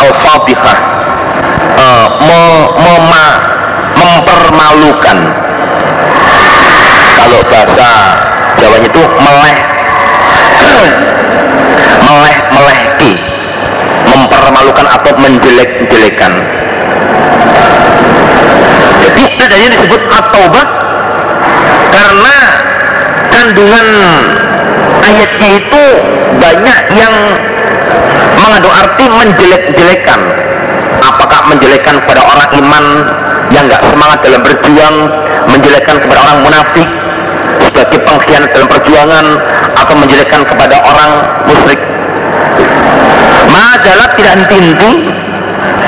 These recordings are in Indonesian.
al-fadhihah uh, mema, mempermalukan. Kalau bahasa Jawanya itu meleh. Meleh melehki. Mempermalukan atau menjelek-jelekan. Jadi adanya disebut at-taubah karena kandungan ayatnya itu banyak yang mengandung arti menjelek-jelekan. Apakah menjelekkan kepada orang iman yang nggak semangat dalam berjuang menjelekkan kepada orang munafik sebagai pengkhianat dalam perjuangan atau menjelekkan kepada orang musyrik? Majalah tidak henti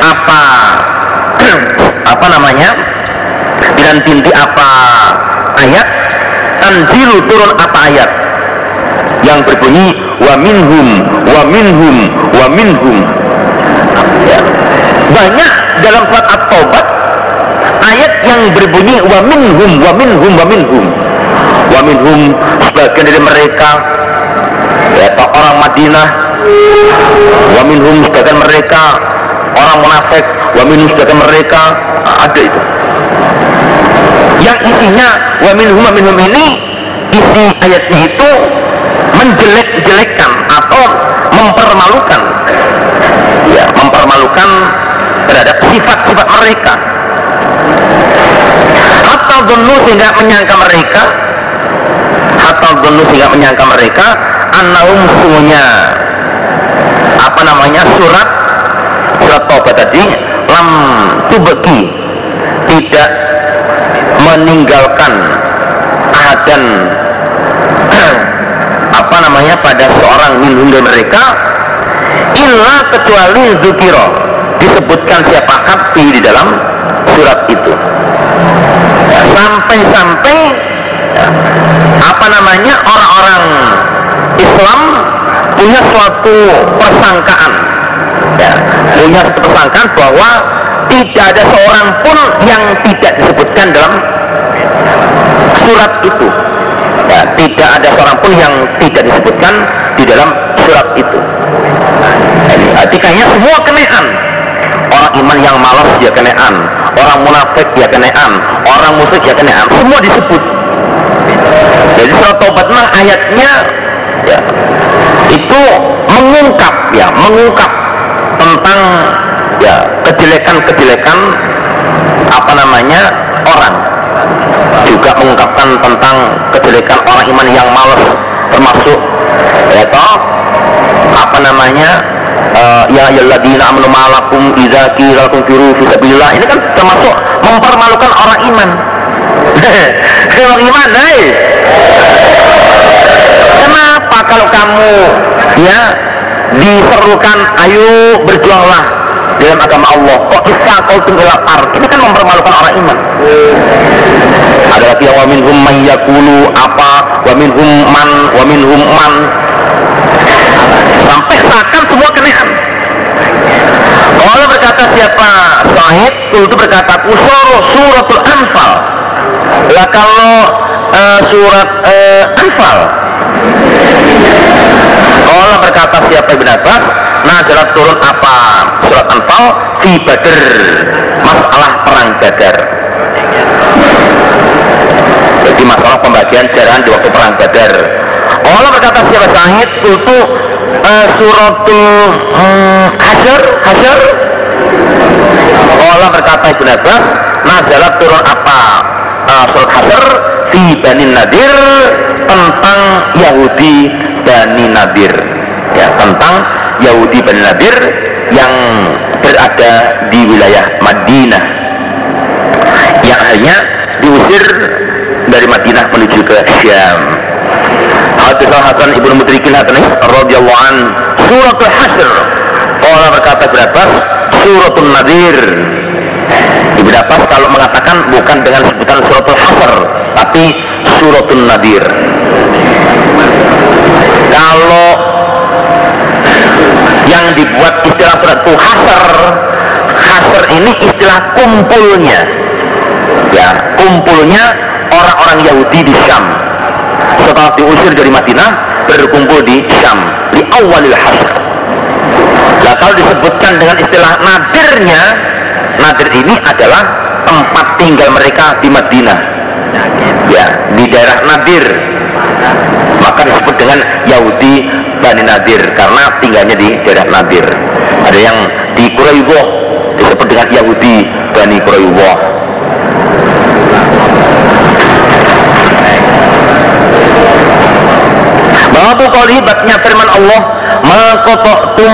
apa? Apa namanya? Tidak henti apa? Ayat. Tanzilu turun apa ayat yang berbunyi wa minhum wa minhum wa minhum. Ya. banyak dalam surat at-taubat ayat yang berbunyi wa minhum wa minhum wa minhum. Wa minhum sebagian dari mereka ya orang Madinah. Wa minhum sebagian mereka orang munafik. Wa minhum sebagian mereka ada itu. Yang isinya wa minhum wa minhum ini isi ayatnya itu menjelek-jelekkan atau mempermalukan. Ya mempermalukan terhadap sifat-sifat mereka. Atau dulu sehingga menyangka mereka atau dulu sehingga menyangka mereka annahum sungguhnya apa namanya surat surat taubat tadi lam tubeki tidak meninggalkan adan apa namanya pada seorang minhum dari mereka illa kecuali zukiro disebutkan siapa hafi di dalam surat itu. Sampai-sampai ya, apa namanya orang-orang Islam punya suatu persangkaan. Ya, punya suatu persangkaan bahwa tidak ada seorang pun yang tidak disebutkan dalam surat itu. ya, tidak ada seorang pun yang tidak disebutkan di dalam surat itu. Jadi artinya semua kenaan. Orang iman yang malas ya kenaan. Orang munafik ya kenaan. Orang musyrik ya kenaan. Semua disebut. Jadi surat taubat memang ayatnya ya, itu mengungkap ya mengungkap tentang ya kejelekan-kejelekan apa namanya orang juga mengungkapkan tentang kejelekan orang iman yang malas termasuk ya toh apa namanya uh, ya ayyuhalladzina amanu ma'alakum idza qila firu fi ini kan termasuk mempermalukan orang iman. Orang iman hai kenapa kalau kamu ya diserukan ayo berjuanglah dalam agama Allah. Kok bisa kau tunggal ini kan mempermalukan orang iman. Ada lagi yang wamin hum yakulu apa? Wamin hum man? Wamin hum man? Sampai seakan semua kenaan Allah berkata siapa? Sahid itu berkata kusur suratul anfal. Lah kalau uh, surat uh, anfal. Allah berkata siapa Ibn jalan turun apa? Surat anfal di badr. Masalah perang badar. Jadi masalah pembagian jalan di waktu perang badar. Allah berkata siapa sahid itu uh, suratul um, hajar hajar. Allah berkata Ibn Abbas nazalat turun apa? Uh, surat hajar di Bani Nadir tentang Yahudi Bani Nadir. Ya tentang Yahudi Bani Nadir yang berada di wilayah Madinah. Yang akhirnya diusir dari Madinah menuju ke Syam. Hadisah Hasan Ibnu Mudrikin Hatanis radhiyallahu an suratul Hasr. Allah berkata berapa suratul Nadir. Ibnu Abbas kalau mengatakan bukan dengan sebutan suratul Hasr tapi suratul Nadir. Kalau dibuat istilah surat itu hasr. Hasr ini istilah kumpulnya. Ya kumpulnya orang-orang Yahudi di Syam. Setelah diusir dari Madinah berkumpul di Syam. Di awalil hasr. Nah kalau disebutkan dengan istilah nadirnya nadir ini adalah tempat tinggal mereka di Madinah. Ya di daerah Nadir maka disebut dengan Yahudi Bani Nadir karena tinggalnya di daerah Nadir. Ada yang di Quraibo disebut dengan Yahudi Bani Quraibo Babu kali batnya firman Allah Makototum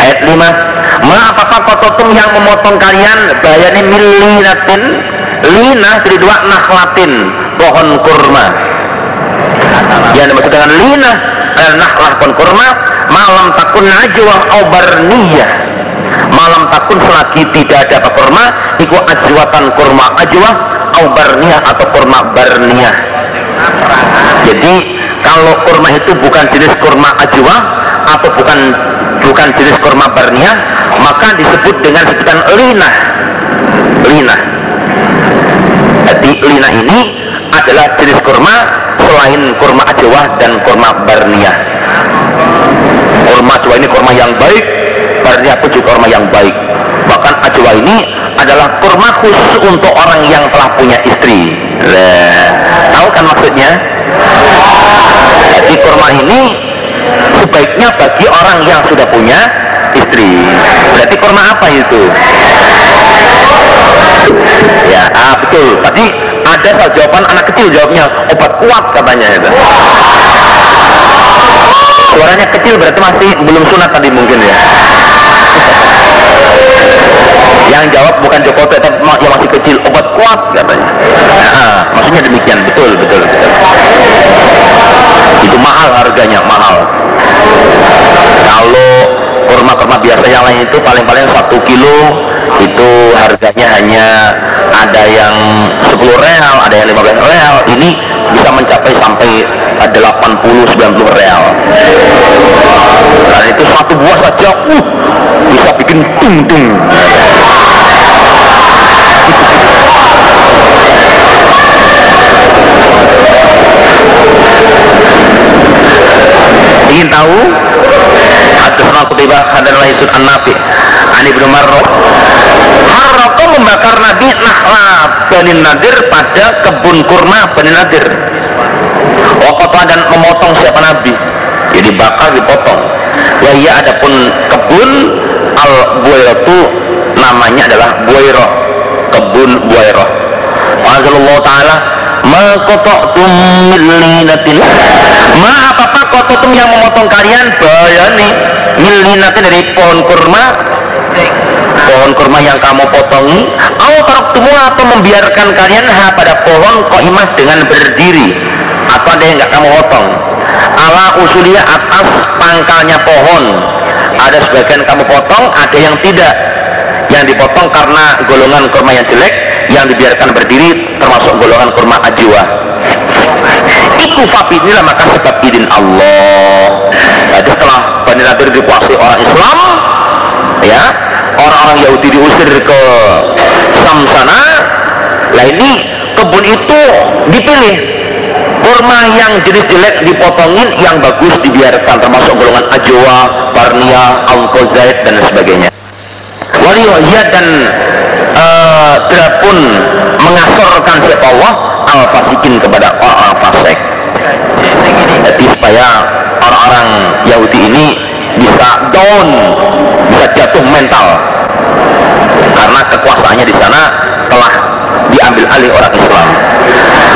ayat 5 Ma apa kototum yang memotong kalian? Bayani milinatin lina jadi dua nakhlatin pohon kurma yang dimaksud dengan lina. Adalah nakhlah pohon kurma malam takun najwa aubarniyah malam takun selagi tidak ada apa kurma iku ajwatan kurma ajwa aubarniyah atau kurma barniyah jadi kalau kurma itu bukan jenis kurma ajwa atau bukan bukan jenis kurma barniyah maka disebut dengan sebutan lina. Lina. Jadi lina ini adalah jenis kurma selain kurma ajwa dan kurma barniyah kurma ajwa ini kurma yang baik barniyah pun juga kurma yang baik. Bahkan ajwa ini adalah kurma khusus untuk orang yang telah punya istri. Nah, tahu kan maksudnya? Jadi kurma ini sebaiknya bagi orang yang sudah punya istri. Berarti kurma apa itu? Ya ah, betul. Tadi ada salah jawaban anak kecil jawabnya obat kuat katanya itu suaranya kecil berarti masih belum sunat tadi mungkin ya. Yang jawab bukan Joko tapi yang masih kecil obat kuat katanya. Nah, maksudnya demikian. Betul betul betul itu mahal harganya mahal. Kalau kurma-kurma biasa yang lain itu paling-paling satu kilo itu harganya hanya ada yang 10 real ada yang 15 real. Ini bisa mencapai sampai 80-90 real. Dan itu satu buah saja uh, bisa bikin tung-tung ingin tahu hadisna kutiba hadan laisun an nabi. Ani ibnu marro harroko membakar nabi nahla bani nadir pada kebun kurma bani nadir. Waktu dan memotong siapa nabi. Jadi bakar dipotong. Ya iya adapun kebun al buayratu namanya adalah buayroh kebun buayroh Allah Ta'ala ma qata'tum ma apa-apa kototum yang memotong kalian? Bayani min linatin dari pohon kurma. Pohon kurma yang kamu potongi. Au taraktumu atau membiarkan kalian ha pada pohon qaimah dengan berdiri. Atau ada yang nggak kamu potong? Ala usulia atas pangkalnya pohon. Ada sebagian kamu potong ada yang tidak. Yang dipotong karena golongan kurma yang jelek yang dibiarkan berdiri termasuk golongan kurma ajwa itu inilah maka sebab idin Allah. Jadi setelah Bani Nadir dikuasai orang Islam ya orang-orang Yahudi diusir ke Sam sana lah ini kebun itu dipilih. Kurma yang jenis jelek dipotongin yang bagus dibiarkan termasuk golongan ajwa, barnia, alkozaid dan sebagainya. Waliyah dan uh, pun mengasorkan siapa Allah? Al fasikin kepada orang-orang fasik jadi supaya orang-orang Yahudi ini bisa down bisa jatuh mental. Karena kekuasaannya di sana telah diambil alih orang Islam.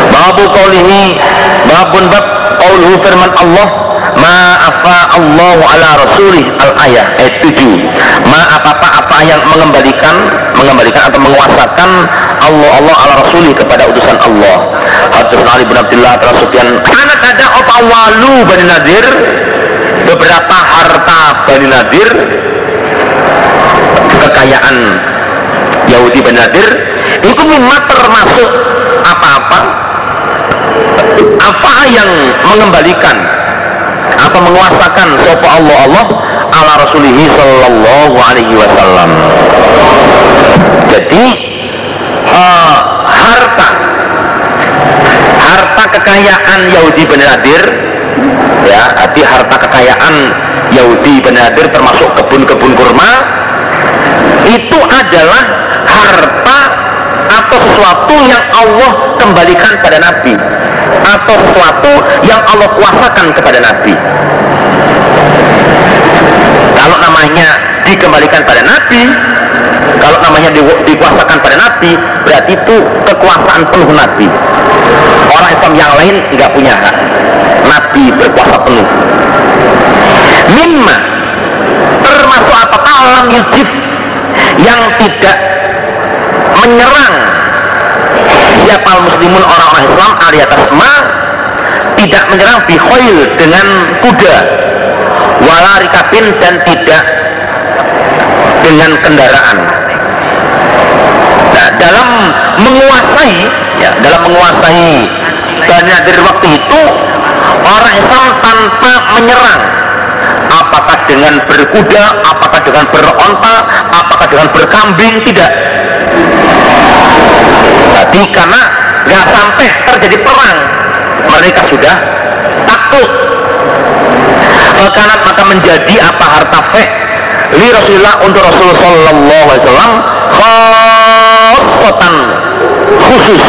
Babu ini babun bab qauluhu firman Allah ma afa Allahu ala rasulih al ayah ayat 7 ma apa-apa apa yang mengembalikan mengembalikan atau menguasakan Allah Allah ala rasulih kepada utusan Allah. Hadis Ali bin Abdullah Sufyan. Anak ada apa walu Bani Nadir beberapa harta Bani Nadir kekayaan Yahudi Bani Nadir itu memang termasuk apa-apa apa yang mengembalikan apa menguasakan sopa Allah Allah ala rasulihi sallallahu alaihi wasallam. Jadi uh, harta harta kekayaan Yahudi Benadir ya arti harta kekayaan Yahudi Benadir termasuk kebun-kebun kurma itu ada Allah kembalikan pada Nabi. Atau sesuatu yang Allah kuasakan kepada Nabi. Kalau namanya dikembalikan pada Nabi kalau namanya di, dikuasakan pada Nabi berarti itu kekuasaan penuh Nabi. Orang Islam yang lain nggak punya hak. Nabi berkuasa penuh. Mimma termasuk apa? Alam yujib yang tidak menyerang siapa muslimun orang-orang Islam atas ma tidak menyerang bikhoil dengan kuda walarikabin dan tidak dengan kendaraan. Nah dalam menguasai ya dalam menguasai banyak dari waktu itu orang Islam tanpa menyerang apakah dengan berkuda apakah dengan beronta apakah dengan berkambing tidak jadi karena nggak sampai terjadi perang mereka sudah takut. Karena maka menjadi apa harta fe? Li Rasulullah untuk Rasulullah Sallallahu Alaihi Wasallam khosotan khusus.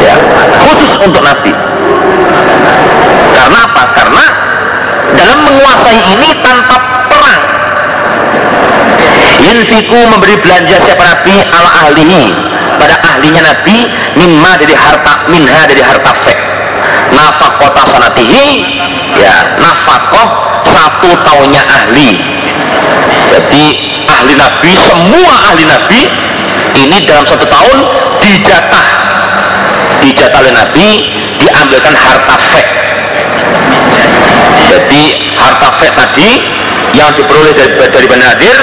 Ya khusus untuk Nabi. Karena apa? karena dalam menguasai ini tanpa Yunfiku memberi belanja siapa Nabi ala ahlihi. Pada ahlinya Nabi mimma dari harta minha dari harta fek. Nafakota sanatihi ya nafakoh satu tahunnya ahli. Jadi ahli Nabi semua ahli Nabi ini dalam satu tahun dijatah. Dijatah oleh Nabi diambilkan harta fek. Jadi harta fek tadi yang diperoleh dari, dari Benadir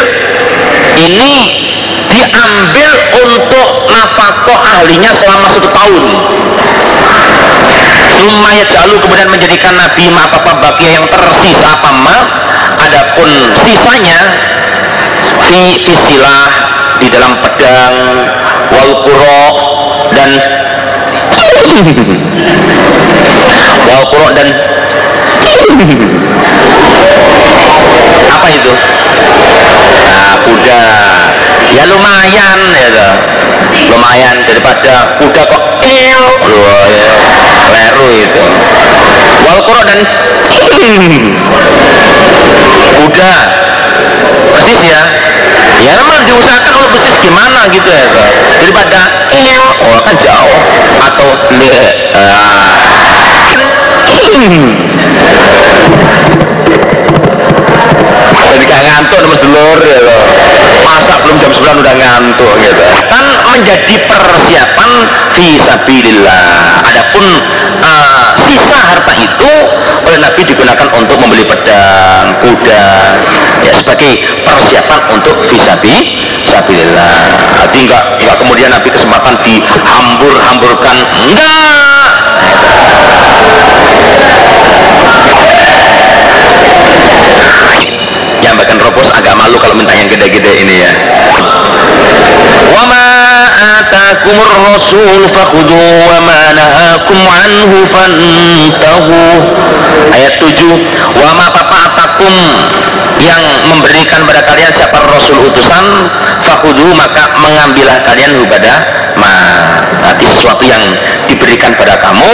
ini diambil untuk nafkah ahlinya selama satu tahun. Sumaya jalu kemudian menjadikan Nabi apa bagia yang tersisa apa ma. Adapun sisanya fi fisilah di dalam pedang wal kuro dan wal kuro dan apa itu kuda. Ya lumayan ya lumayan daripada kuda kok il oh, ya. leru itu. Wal dan kuda. Persis ya. Ya memang diusahakan oleh persis gimana gitu ya tuh. daripada il oh kan jauh. Atau le uh, jadi gak ngantuk mas dulur ya loh. Masa belum jam 9 udah ngantuk gitu. Kan menjadi persiapan visabilillah adapun uh, sisa harta itu oleh Nabi digunakan untuk membeli pedang kuda ya sebagai persiapan untuk visabi Sabilillah. Jadi enggak, enggak kemudian Nabi kesempatan dihambur-hamburkan. Enggak bahkan ropos agak malu kalau minta yang gede-gede ini ya. Wa ma atakumur rasul wa ma nahakum anhu fantahu. Ayat 7 wa ma atakum yang memberikan pada kalian siapa rasul utusan fakhudu maka mengambillah kalian kepada ma. Berarti sesuatu yang diberikan pada kamu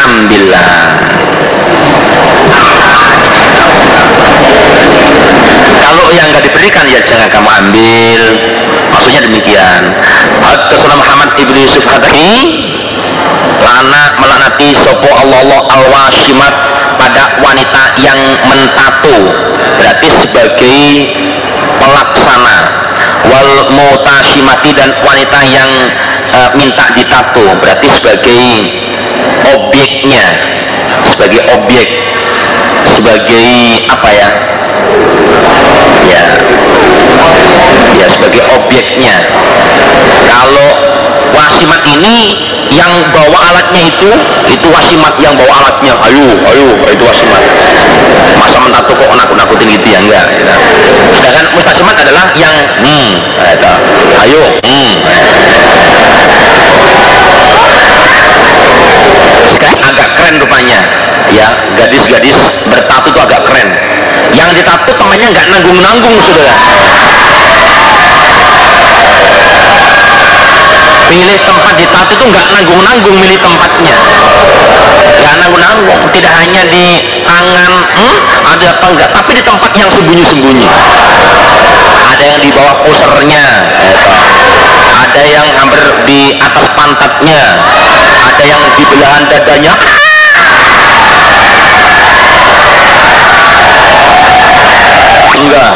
ambillah kalau yang nggak diberikan ya jangan kamu ambil. Maksudnya demikian. Haddatsana Muhammad ibnu Yusuf Hadahi lana melanati sopo Allah Allah al washimat pada wanita yang mentato berarti sebagai pelaksana. Wal mutashimati dan wanita yang uh, minta ditato berarti sebagai objeknya. Sebagai objek. Sebagai apa ya ya. Ya sebagai objeknya. Kalau wasimat ini yang bawa alatnya itu itu wasimat yang bawa alatnya. Ayo ayo itu wasimat. Masa mentato kok nakut-nakutin gitu ya? Enggak gitu. sedangkan mustasimat adalah yang hmm itu. ayo hmm temannya nggak nanggung-nanggung saudara. Milih tempat di taat itu nggak nanggung-nanggung milih tempatnya. Nggak nanggung-nanggung tidak hanya di tangan hmm, ada apa enggak tapi di tempat yang sembunyi-sembunyi. Ada yang di bawah pusernya ada yang hampir di atas pantatnya. Ada yang di belahan dadanya enggak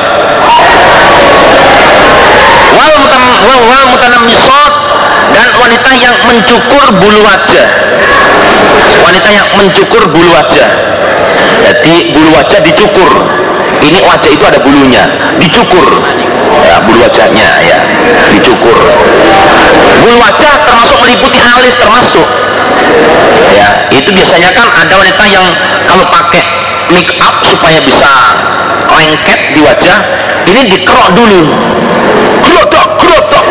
dan wanita yang mencukur bulu wajah. Wanita yang mencukur bulu wajah. Jadi bulu wajah dicukur. Ini wajah itu ada bulunya. Dicukur. Ya bulu wajahnya ya. Dicukur. Bulu wajah termasuk meliputi alis termasuk. Ya itu biasanya kan ada wanita yang kalau pakai make up supaya bisa lengket di wajah. Ini dikerok dulu. Gerodak gerodak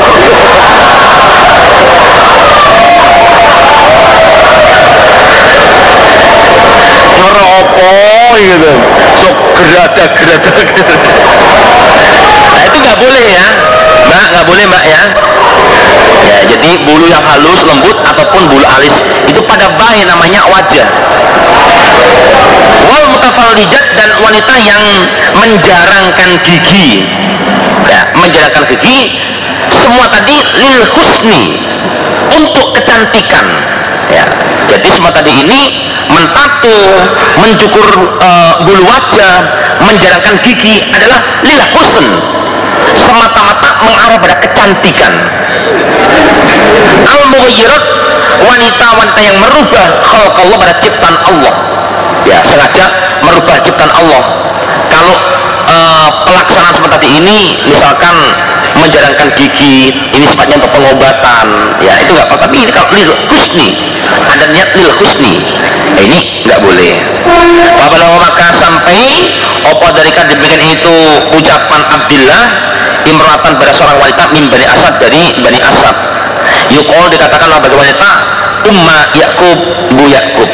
ngeropo gitu. Sok geradak geradak nah itu nggak boleh ya. Mbak nggak boleh mbak ya. Ya jadi bulu yang halus lembut ataupun bulu alis itu pada baik namanya wajah mutafallijat dan wanita yang menjarangkan gigi? Ya, menjarangkan gigi semua tadi lil husni untuk kecantikan. Ya jadi semua tadi ini mentato mencukur uh, bulu wajah menjarangkan gigi adalah lil husn. Semata-mata mengarah pada kecantikan. Al mughayyirat wanita-wanita yang merubah khalq Allah pada ciptaan Allah ya sengaja merubah ciptaan Allah. Kalau uh, pelaksanaan seperti ini misalkan menjarangkan gigi ini sifatnya untuk pengobatan ya itu nggak apa tapi ini kalau lil husni ada niat lil husni nah, ini nggak boleh. Wabalahu maka sampai opo dari demikian itu ucapan Abdullah imratan pada seorang wanita min Bani Asad dari Bani Asad. Yukol dikatakan bagi wanita Umma Yakub Bu Yakub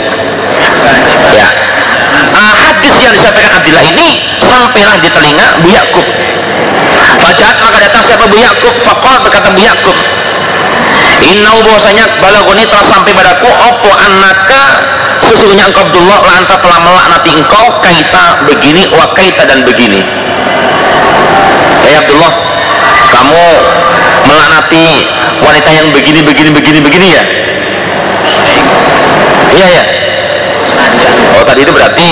ya yang disampaikan Abdullah ini sampailah di telinga Bu Yakub Fajahat maka datang siapa Bu Yakub Fakal berkata Bu Yakub Innau bahwasanya balagoni telah sampai padaku Opo anaka Sesungguhnya engkau Abdullah Lanta telah melaknati engkau Kaita begini wa kaita dan begini. Ya Abdullah Kamu melaknati wanita yang begini begini begini begini ya? Iya ya Oh tadi itu berarti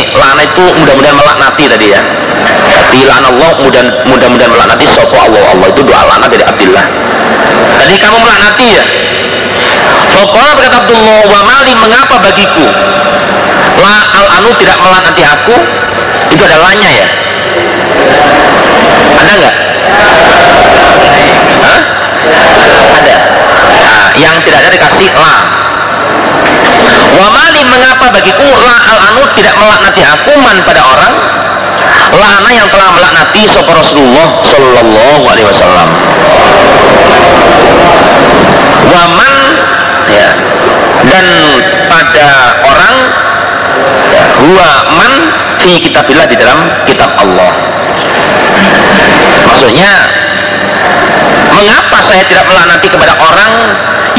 itu mudah-mudahan melaknati tadi ya. Tapi lana Allah mudah-mudahan melaknati sopo Allah Allah itu doa lana dari Abdullah. Tadi kamu melaknati ya. Fakola berkata Abdullah wa mali mengapa bagiku La al anu tidak melaknati aku itu ada lanya ya. Ada nggak? Hah? Ada. Nah, yang tidak ada dikasih la Wa mali mengapa bagiku la al anu tidak melaknati aku man pada orang lana yang telah melaknati sapa Rasulullah sallallahu alaihi wasallam. Waman ya dan pada orang ya, huwa man fi kitabillah di dalam kitab Allah. Maksudnya mengapa saya tidak melaknati kepada orang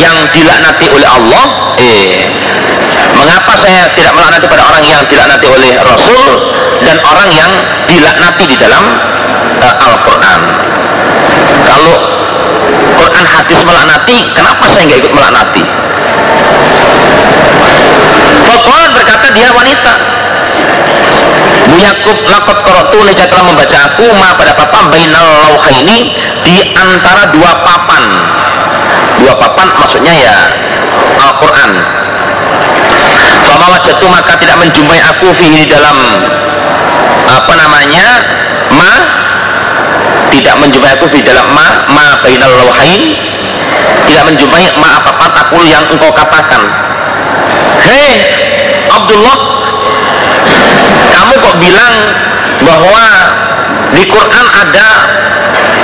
yang dilaknati oleh Allah? Eh, Mengapa saya tidak melaknati pada orang yang dilaknati oleh Rasul dan orang yang dilaknati di dalam uh, Al-Quran? Kalau Quran hadis melaknati, kenapa saya nggak ikut melaknati? Fakwan berkata dia wanita. Bu Yakub lakot korotu neja telah membaca aku ma pada papan bainal ini di antara dua papan. Dua papan maksudnya ya Al-Quran Fama wajatu maka tidak menjumpai aku fihi dalam apa namanya ma tidak menjumpai aku di dalam ma ma bainal lawhain tidak menjumpai ma apa aku yang engkau katakan. Hei Abdullah kamu kok bilang bahwa di Quran ada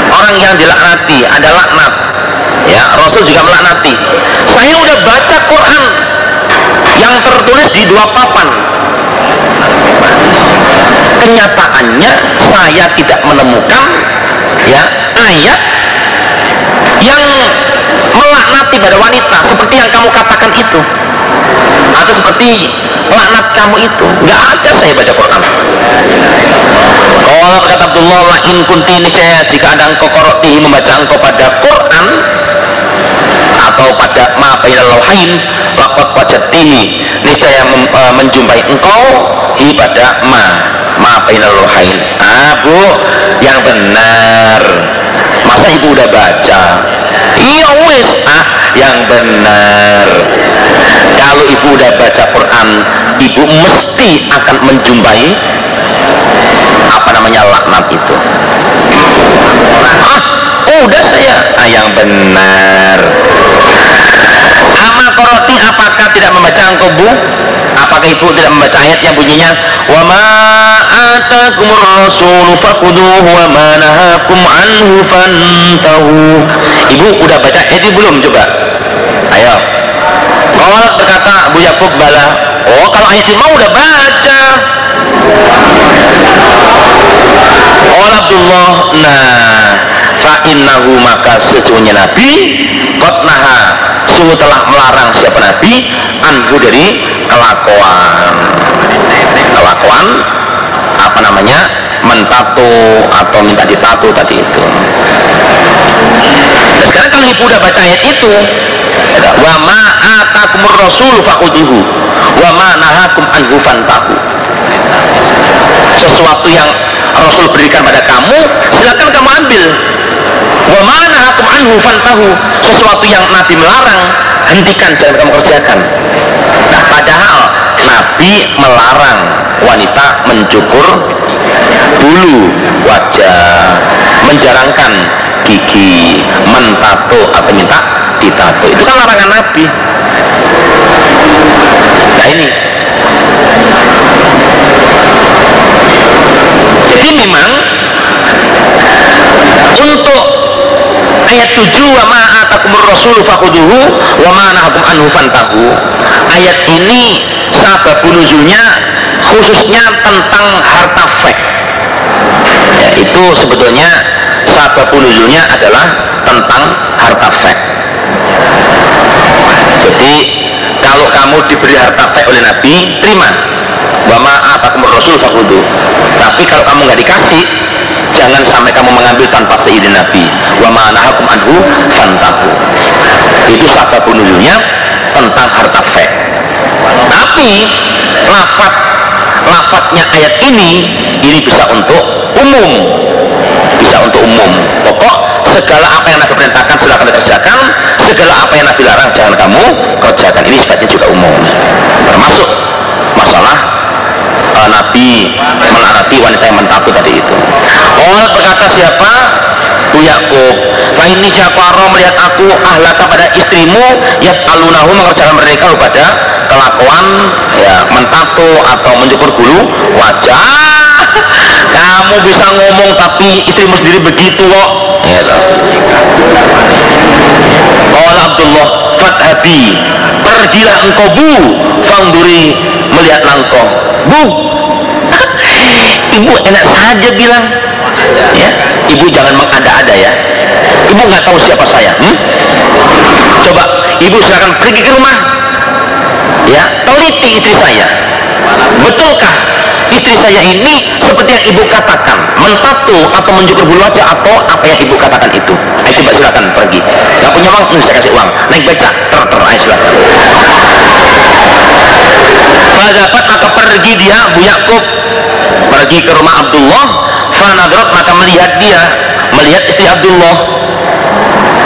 orang yang dilaknati ada laknat. Ya Rasul juga melaknati. Saya udah baca Quran yang tertulis di dua papan. Kenyataannya saya tidak menemukan ya ayat yang melaknati kepada wanita seperti yang kamu katakan itu. Atau seperti laknat kamu itu. Nggak ada saya baca Quran. Kalau kata Abdullah in kunti saya jika ada engkau korotihi membaca engkau pada Quran atau pada ma bainal lauhain laqad wajadtihi niscaya e, menjumpai engkau hi pada ma ma bainal lauhain ah bu yang benar. Masa ibu udah baca? Iya wis. Ah yang benar. Kalau ibu udah baca Quran ibu mesti akan menjumpai apa namanya laknat itu. Ah udah saya. Ah yang benar ama koroti apakah tidak membaca engkau bu apakah ibu tidak membaca ayat yang bunyinya? Wa ma atakumur rasul fakuduhu wa ma nahakum anhu fantahu. Ibu udah baca ayat belum coba? Ayo. Kalau berkata Yakub bala. Oh kalau ayat mau udah baca. Oh Abdullah nah fa innahu maka sesungguhnya Nabi qad sungguh telah melarang siapa Nabi anhu dari kelakuan. Kelakuan apa namanya mentato atau minta ditato tadi itu. Nah sekarang kalau ibu udah baca ayat itu wa ma atakumur rasul faquduhu wa ma nahakum anhu fantahu. Sesuatu yang Rasul berikan pada kamu silakan kamu ambil wa mana hakum anhu fantahu. Sesuatu yang Nabi melarang hentikan jangan kamu kerjakan. Nah padahal Nabi melarang wanita mencukur bulu wajah menjarangkan gigi mentato atau minta? Ditato. Itu kan larangan Nabi. Nah ini. Jadi memang untuk ayat 7 wa ma atakumur rasul fakuduhu wa ma nahakum anhu fantahu. Ayat ini sabab nuzulnya khususnya tentang harta fek ya, itu sebetulnya sabab nuzulnya adalah tentang harta fek jadi kalau kamu diberi harta fek oleh Nabi terima. Wa ma atakumur rasul fakuduhu tapi kalau kamu nggak dikasih jangan sampai kamu mengambil tanpa seizin Nabi. Wa ma'anahakum anhu fantahu. Itu sabab nuzulnya tentang harta fek. Tapi lafat lafadnya ayat ini ini bisa untuk umum. Bisa untuk umum. Pokok segala apa yang Nabi perintahkan silakan dikerjakan. Segala apa yang Nabi larang jangan kamu kerjakan. Ini sifatnya juga umum. Termasuk masalah uh, Nabi melaknati wanita yang mentatu tadi itu Allah berkata siapa? Yakub Fa ini Jafaro melihat aku ahlaka pada istrimu ya alunahu mengerjakan mereka pada kelakuan ya mentato atau mencukur bulu wajah. Kamu bisa ngomong tapi istrimu sendiri begitu kok. Ya Allah Abdullah fathabi pergilah engkau bu fangduri melihat langkau bu ibu enak saja bilang ya. Ibu jangan mengada-ada ya. Ibu nggak tahu siapa saya hmm? coba ibu silakan pergi ke rumah. Ya teliti istri saya. Betulkah istri saya ini seperti yang ibu katakan? Mentato atau mencukur bulu wajah atau apa yang ibu katakan itu? Ayo coba silakan pergi. Nggak punya uang hmm, saya kasih uang. Naik beca ter ter ayo silakan. Dapat maka pergi dia Bu Yakub. Pergi ke rumah Abdullah fanadrot maka melihat dia melihat istri Abdullah.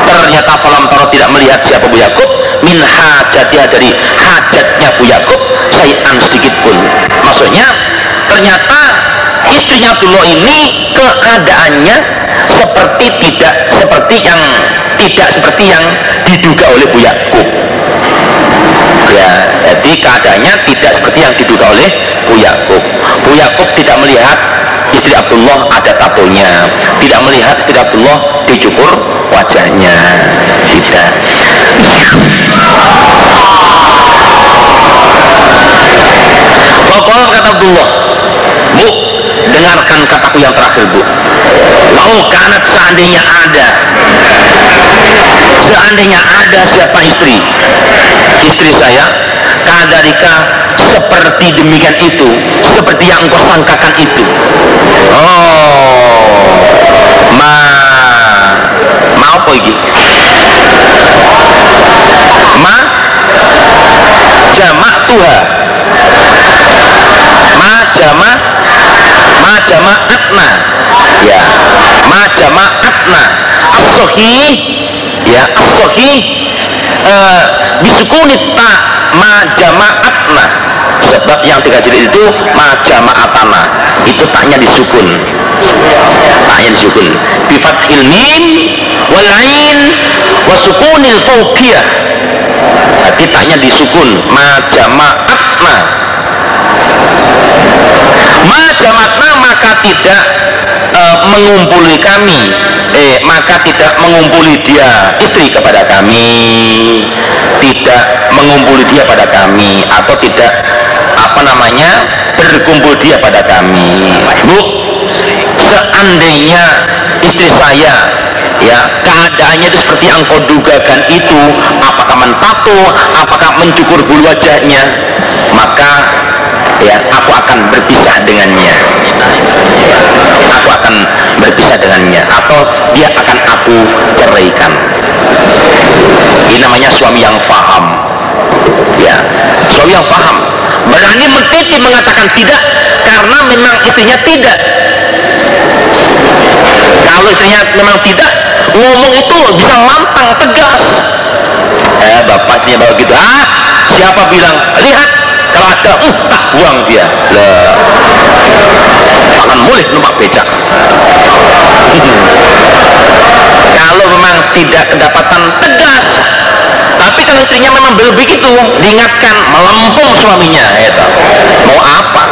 Ternyata falam taro tidak melihat siapa Bu Yakub. Min hajatnya dari hajatnya Bu Yakub sayan sedikit pun. Maksudnya ternyata istrinya Abdullah ini keadaannya seperti tidak seperti yang tidak seperti yang diduga oleh Bu Yakub. Ya jadi keadaannya tidak seperti yang diduga oleh Bu Yakub. Bu Yakub tidak melihat istri Abdullah ada tatonya tidak melihat istri Abdullah dicukur wajahnya. Tidak Pokoknya kata Abdullah Bu dengarkan kataku yang terakhir Bu. Mau kanat seandainya ada seandainya ada siapa istri? Istri saya kadarika seperti demikian itu seperti yang engkau sangkakan itu. Oh. Ma. Ma apa ini? Ma. Jamak tuha. Ma jamak ma jamak atna ya. Ma jamak atna as-sahih. Ya as-sahih. Uh, bisukunit ta ma jama'atna sebab yang tiga jilid itu ma jama'atana itu taknya disukun taknya disukun bifat ilmin wal ain wa sukunil fawqiyah. Berarti taknya disukun ma jama'atna ma jama'atna maka tidak uh, mengumpuli kami. Eh maka tidak mengumpuli dia istri kepada kami. Tidak mengumpuli dia pada kami atau tidak apa namanya berkumpul dia pada kami. Bu seandainya istri saya ya keadaannya itu seperti yang kau dugakan itu apakah mentato apakah mencukur bulu wajahnya maka ya aku akan berpisah dengannya. Aku akan berpisah dengannya. Atau dia akan aku ceraikan. Ini namanya suami yang faham. Ya suami yang faham. Berani mentiti mengatakan tidak karena memang istrinya tidak. Kalau istrinya memang tidak ngomong itu bisa lantang tegas. Eh bapaknya bawa gitu. Ah siapa bilang? Lihat ada uh, tak buang dia. Lah akan mulai numpak becak. Kalau memang tidak kedapatan tegas. Tapi kalau istrinya memang belum begitu diingatkan melempung suaminya ya mau apa?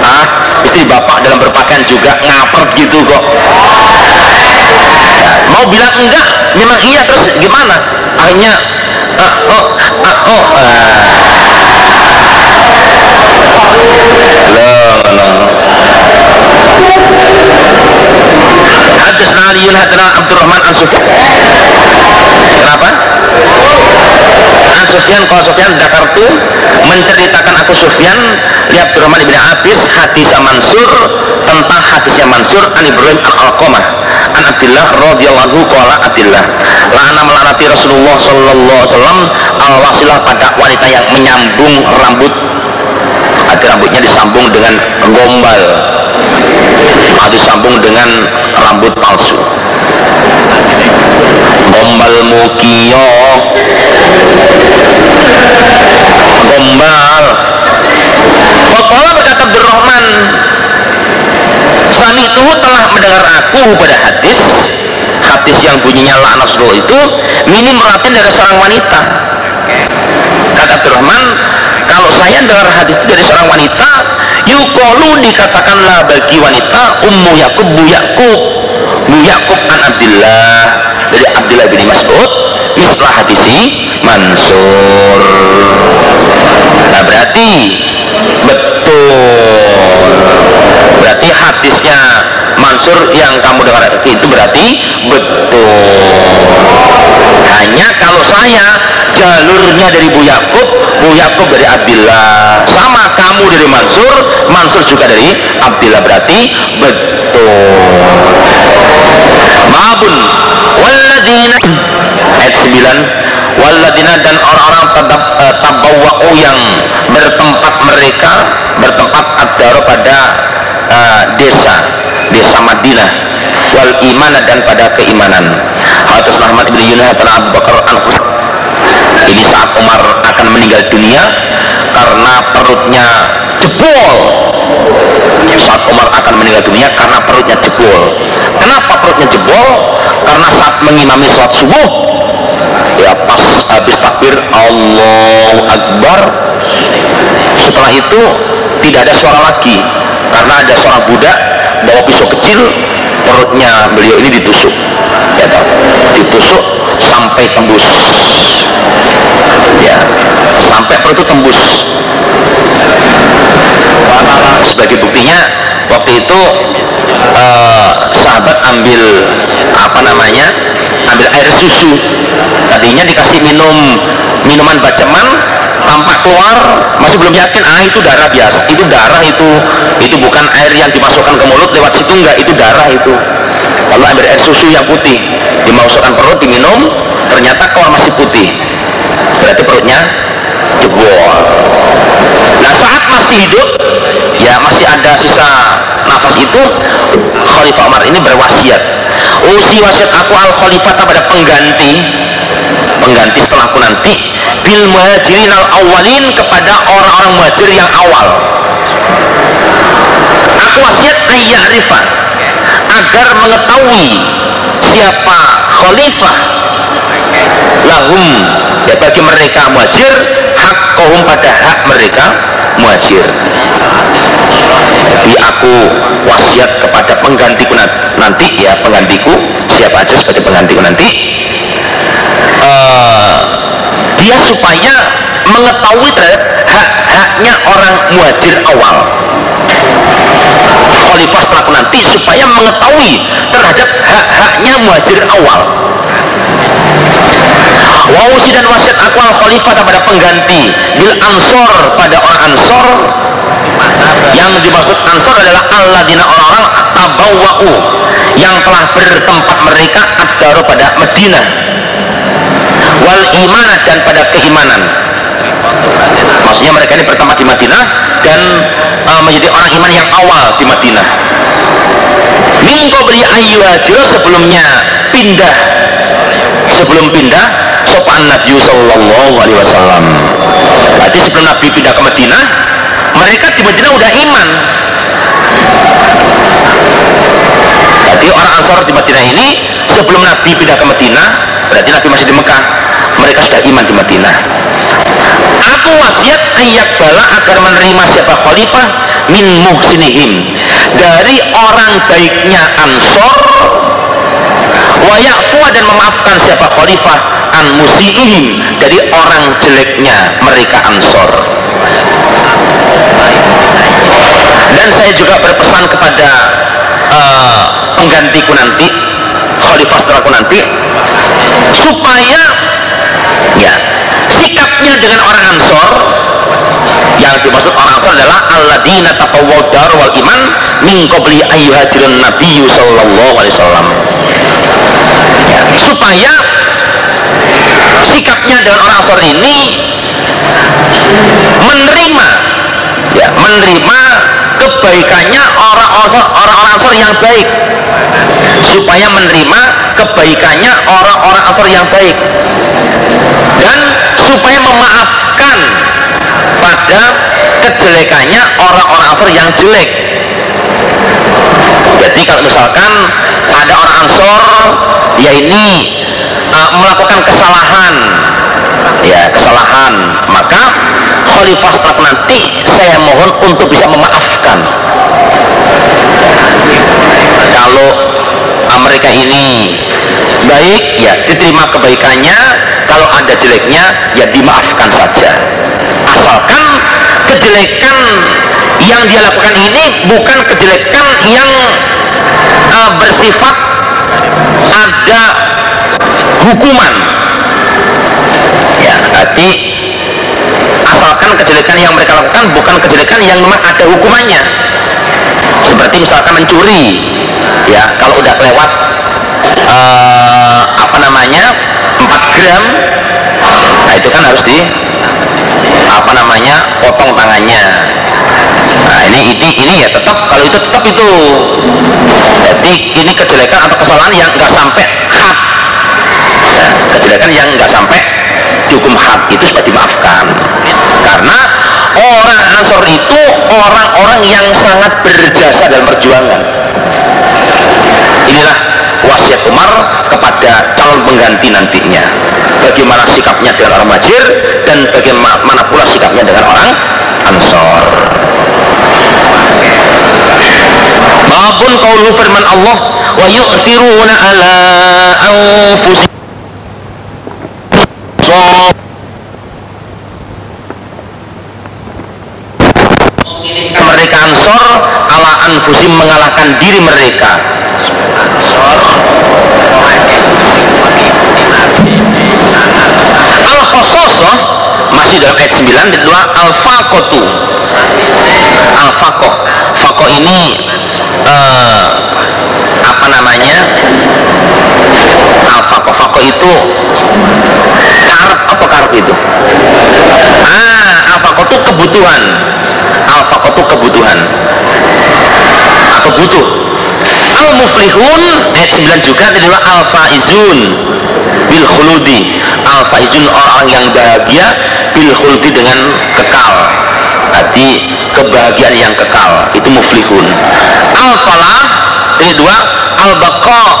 Ah istri bapak dalam berpakaian juga ngaper gitu kok. Mau bilang enggak? Memang iya terus gimana? Akhirnya ah, oh ah, oh ah. Hadisna Aliun hadisna. Kenapa? Menceritakan aku Sufyan li Abdurrahman ibn Abis hadis Mansur tentang hadisnya Mansur an Ibrahim al Alqamah an Abdullah radhiyallahu anhu qala Abdullah lana melanati Rasulullah sallallahu alaihi wasallam al wasilah pada wanita yang menyambung rambut ada rambutnya disambung dengan gombal. Atau disambung dengan rambut palsu. Gombal mukiyo gombal. Wakola berkata Abdurrahman Sami itu telah mendengar aku pada hadis. Hadis yang bunyinya la'nas itu minim meratin dari seorang wanita kata Abdurrahman kalau saya dengar hadis itu dari seorang wanita yukolu dikatakanlah bagi wanita ummu Yakub bu Yakub bu Yakub an Abdullah dari Abdullah bin Mas'ud mislah hadisi Mansur. Nah berarti betul. Berarti hadisnya Mansur yang kamu dengar itu berarti betul. Hanya kalau saya jalurnya dari Bu Yakub Bu Yakub dari Abdillah. Sama kamu dari Mansur Mansur juga dari Abdillah berarti betul. Mabun Walladina ayat 9 Walladina dan orang-orang uh, tabawwa'u yang bertempat mereka bertempat adaro pada uh, desa desa Madinah. Wal iman dan pada keimanan. Hadis Ahmad bin Yunus Abu Bakar an ini saat Umar akan meninggal dunia karena perutnya jebol. Saat Umar akan meninggal dunia karena perutnya jebol. Kenapa perutnya jebol? Karena saat mengimami sholat subuh ya pas habis takbir Allahu Akbar. Setelah itu tidak ada suara lagi. Karena ada seorang budak bawa pisau kecil perutnya beliau ini ditusuk. Ya ditusuk sampai tembus. Ya sampai perut itu tembus. Sebagai buktinya waktu itu eh, sahabat ambil apa namanya ambil air susu. Tadinya dikasih minum minuman baceman tampak keluar masih belum yakin ah itu darah biasa itu darah itu itu bukan air yang dimasukkan ke mulut lewat situ enggak itu darah itu lalu ambil air susu yang putih dimasukkan perut diminum ternyata keluar masih putih berarti perutnya jebol. Nah saat masih hidup ya masih ada sisa nafas itu Khalifah Umar ini berwasiat. Usi wasiat aku al khalifah pada pengganti pengganti setelahku nanti bil muhajirin al awalin kepada orang-orang muhajir yang awal. Aku wasiat rifan agar mengetahui siapa khalifah. Lahum. Ya bagi mereka muhajir hak kaum pada hak mereka muhajir. Jadi aku wasiat kepada penggantiku nanti ya penggantiku. Siapa aja sebagai penggantiku nanti. Uh, dia supaya mengetahui terhadap hak-haknya orang muhajir awal. Khalifah setelah nanti supaya mengetahui terhadap hak-haknya muhajir awal. Wawusi dan wasiat aku al khalifah kepada pengganti bil ansor pada orang ansor. Yang dimaksud ansor adalah alladzina orang-orang tabawwa'u yang telah bertempat mereka adaro pada Madinah. Wal imanah dan pada keimanan maksudnya mereka ini bertempat di Madinah dan uh, menjadi orang iman yang awal di Madinah. Mingko beli ayu sebelumnya pindah. Sebelum pindah sopan Nabi Sallallahu Alaihi Wasallam. Berarti sebelum Nabi pindah ke Madinah mereka di Madinah udah iman. Jadi orang Ansar di Madinah ini sebelum Nabi pindah ke Madinah berarti Nabi masih di Mekah mereka sudah iman di Madinah. Aku wasiat ayat bala agar menerima siapa khalifah min muhsinihim. Dari orang baiknya Ansor wayafu dan memaafkan siapa khalifah an musiihim dari orang jeleknya mereka Ansor. Dan saya juga berpesan kepada uh, penggantiku nanti khalifah setelahku nanti supaya ya. Sikapnya dengan orang Ansor yang dimaksud orang Ansor adalah alladzina taqawwad wal iman min qabli ayyuhajirun nabiyyu sallallahu alaihi wasallam. Ya, supaya sikapnya dengan orang Ansor ini menerima ya menerima kebaikannya orang-orang yang baik. Supaya menerima kebaikannya orang-orang Ansor yang baik. Dan supaya memaafkan pada kejelekannya orang-orang Ansor yang jelek. Jadi kalau misalkan ada orang Ansor ya ini uh, melakukan kesalahan ya kesalahan. Maka khalifah setelah nanti saya mohon untuk bisa memaafkan. Kalau mereka ini baik ya diterima kebaikannya. Kalau ada jeleknya ya dimaafkan saja. Asalkan kejelekan yang dia lakukan ini bukan kejelekan yang uh, bersifat ada hukuman berarti asalkan kejelekan yang mereka lakukan bukan kejelekan yang memang ada hukumannya. Seperti misalkan mencuri ya kalau udah lewat uh, apa namanya 4 gram nah itu kan harus di apa namanya potong tangannya. Nah ini ini ini ya tetap kalau itu tetap itu. Jadi ini kejelekan atau kesalahan yang nggak sampai had ya, kejelekan yang nggak sampai dihukum had itu sudah dimaafkan. Karena orang Ansor itu orang-orang yang sangat berjasa dalam perjuangan. Inilah wasiat Umar kepada calon pengganti nantinya. Bagaimana sikapnya dengan orang Majir dan bagaimana pula sikapnya dengan orang Ansor. Babun qaulu firman Allah wa yu'thiruna ala anfusihim Allah mereka ansor ala anfusim mengalahkan diri mereka. Al khososoh masih dalam ayat 9 kedua al faqotu itu. Karf apa karf itu? Ah alfaqatu kebutuhan. Itu, kebutuhan. Atau butuh. Al muflihun ayat 9 juga tadi al faizun bil khuludi. Al faizun orang yang bahagia bil khuludi dengan kekal. Arti kebahagiaan yang kekal. Itu muflihun. Al falah ini dua al baqah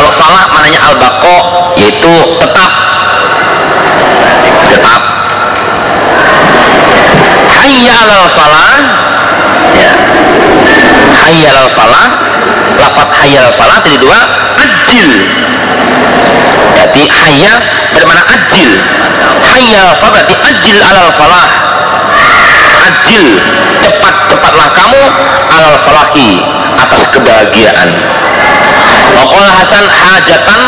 kalau falah mananya al baqa yaitu tetap. Tetap. Hayya al falah. Ya. Hayya al falah. Lafat hayya al falah jadi dua ajil. Jadi hayya bermana ajil. Hayya al falah berarti ajil al falah. Ajil cepat cepatlah kamu al falahi atas kebahagiaan Waqala Hasan hajatan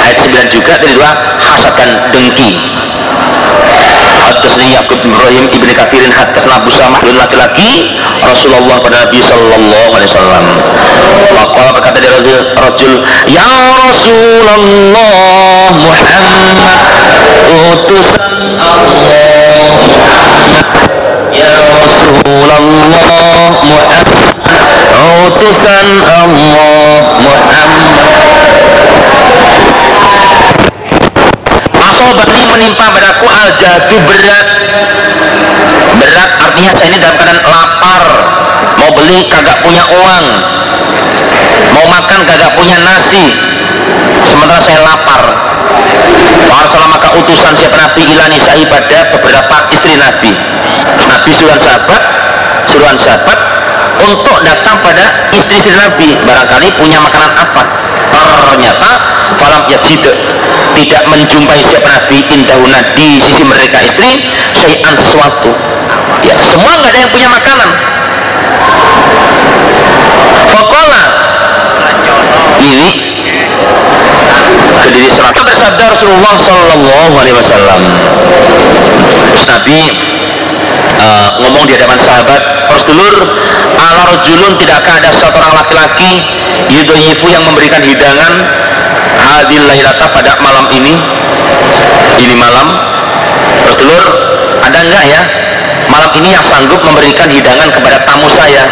ayat 9 juga dari dua hasatan dengki. Hadasni Yaqub bin Ibrahim ibni Kathirin hadasna Abu Samah laki-laki Rasulullah pada Nabi Sallallahu Alaihi Wasallam. Waqala berkata dari rajul, rajul Ya Rasulullah Muhammad utusan Allah Ya Rasulullah Muhammad utusan Allah Muhammad. Asobani menimpa padaku al jadu berat. Berat artinya saya ini dalam keadaan lapar. Mau beli kagak punya uang. Mau makan kagak punya nasi. Sementara saya lapar. Warsalah maka utusan siapa Nabi ilani sahi pada beberapa istri Nabi. Nabi suruhan sahabat suruhan sahabat untuk datang pada istri-istri Nabi. Barangkali punya makanan apa? Ternyata falam yajid tidak menjumpai siapa Nabi indahuna di sisi mereka istri syai'an sesuatu. Ya semua nggak ada yang punya makanan. Fakola. Ini kediri salat bersabda Rasulullah Sallallahu Alaihi Wasallam. Nabi uh, ngomong di hadapan sahabat Rasulullah ala rojulun tidakkah ada seorang laki-laki yudoyifu yang memberikan hidangan? Hadil lahirata pada malam ini. Ini malam. Rasulullah ada enggak ya? Malam ini yang sanggup memberikan hidangan kepada tamu saya.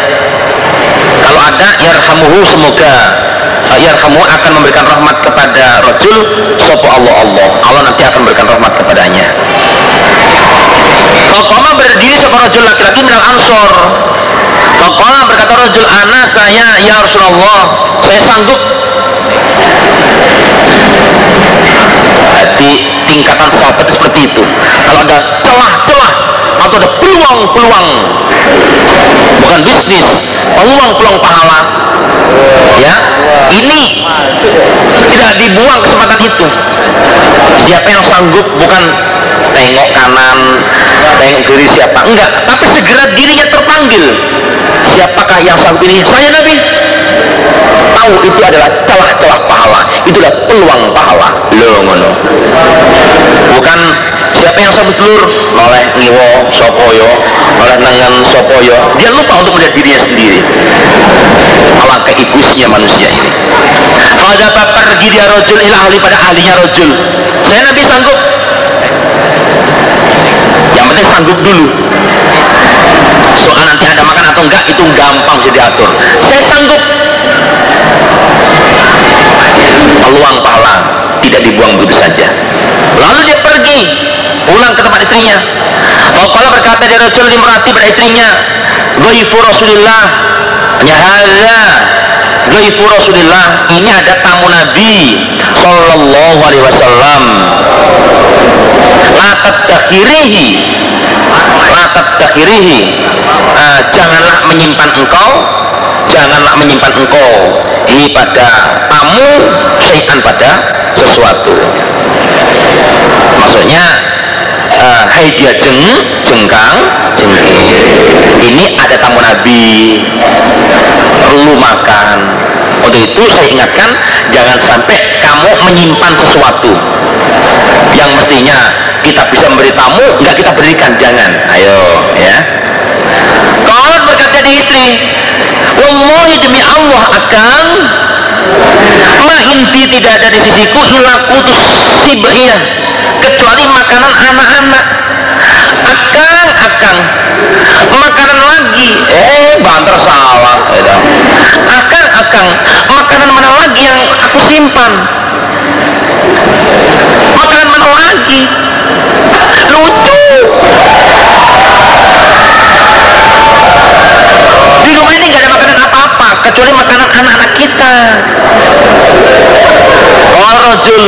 Kalau ada yarhamuhu semoga. Yarhamu akan memberikan rahmat kepada rajul sopo Allah Allah. Allah nanti akan memberikan rahmat kepadanya Fakoma berdiri sopo rajul laki-laki minal ansor. Fakoma berkata rajul ana saya ya Rasulullah saya sanggup. Jadi tingkatan sahabat seperti itu. Kalau ada celah-celah atau ada peluang-peluang bukan bisnis peluang-peluang pahala ya ini tidak dibuang kesempatan itu. Siapa yang sanggup bukan tengok kanan tengok kiri siapa. Enggak tapi segera dirinya terpanggil. Siapakah yang sanggup ini? Saya Nabi. Tahu itu adalah celah-celah pahala. Itulah peluang pahala. Lo ngono. Bukan siapa yang sambut telur? Oleh ngiwo sopoyo oleh nangan sopoyo dia lupa untuk melihat dirinya sendiri. Alangkah ibusnya manusia ini. Pada pergi dia rojul ilah ahli pada ahlinya rojul. Saya nabi sanggup penting sanggup dulu. Soal nanti ada makan atau enggak itu gampang bisa diatur. Saya sanggup. Peluang pahala tidak dibuang begitu saja. Lalu dia pergi pulang ke tempat istrinya. Kalau berkata dia Rasul dimrati pada istrinya. Ghaifu Rasulullah Nyahada Ghaifu Rasulullah Ini ada tamu Nabi. Sallallahu alaihi wasallam Latat dakhirihi Latat dakhirihi uh, Janganlah menyimpan engkau Janganlah menyimpan engkau Ini pada tamu Syai'an pada sesuatu. Maksudnya uh, hai dia jeng jengkang jengking ini ada tamu nabi. Perlu makan. Untuk itu saya ingatkan jangan sampai kamu menyimpan sesuatu yang mestinya kita bisa memberi tamu nggak kita berikan jangan. Ayo ya. Kalau berkata di istri Wallahi demi Allah akan ma inti tidak ada di sisiku ila kutus sibiyah kecuali makanan anak-anak. Akang akang makanan lagi. Eh banter salah akang akang makanan makanan mana lagi lucu di rumah ini nggak ada makanan apa-apa kecuali makanan anak-anak kita. Rojul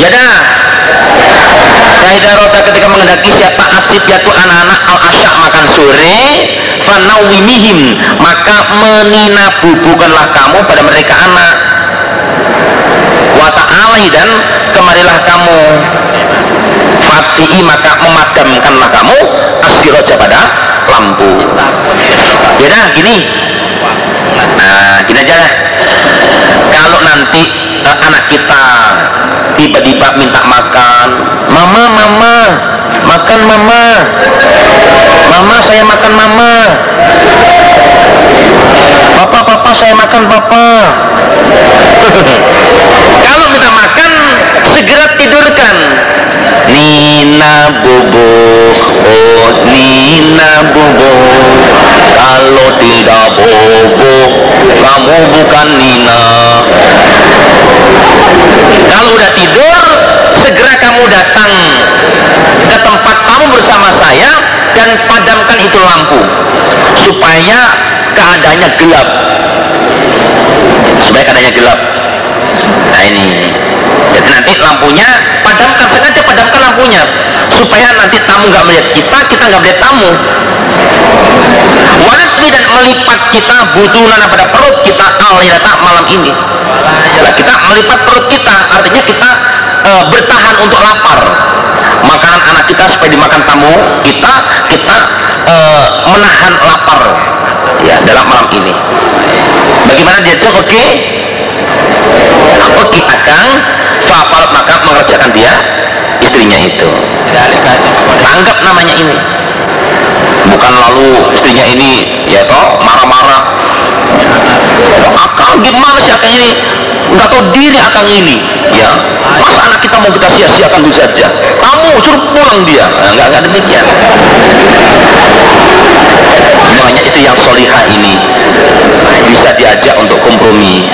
ya dah. Faidah rota ketika mengendaki siapa asib yaitu anak-anak al asya makan sore fanawimihim. Maka meninabubukanlah kamu pada mereka anak. Wa ta'alai dan kemarilah kamu. Fati'i maka memadamkanlah kamu. Asiroja pada lampu. Ya dah gini nah gini aja kalau nanti uh, anak kita tiba-tiba minta makan mama mama makan mama. Mama saya makan mama. Papa papa saya makan papa. Kalau minta makan segera tidurkan. Nina bobo oh Nina kamu bukan Nina kalau udah tidur segera kamu datang ke tempat kamu bersama saya dan padamkan itu lampu supaya keadaannya gelap. Supaya keadaannya gelap. Nah ini. Jadi nanti lampunya padamkan sengaja padamkan lampunya supaya nanti tamu nggak melihat kita kita nggak melihat tamu. Wanatmi dan melipat kita butuh nana pada perut kita alilata malam ini. Nah, kita melipat perut kita artinya kita e, bertahan untuk lapar. Makanan anak kita supaya dimakan tamu kita kita e, menahan lapar. Ya dalam malam ini. Bagaimana dia oke? Okay? oke okay, akang fapal maka mengerjakan dia istrinya itu. Anggap namanya ini. Bukan lalu istrinya ini ya toh marah-marah. Akang gimana sih akang ini? Nggak tahu diri akang ini. Ya masa anak kita mau kita sia-siakan begitu saja? Kamu suruh pulang dia. Nah, nggak nggak demikian. Namanya istri yang solihah ini bisa diajak untuk kompromi.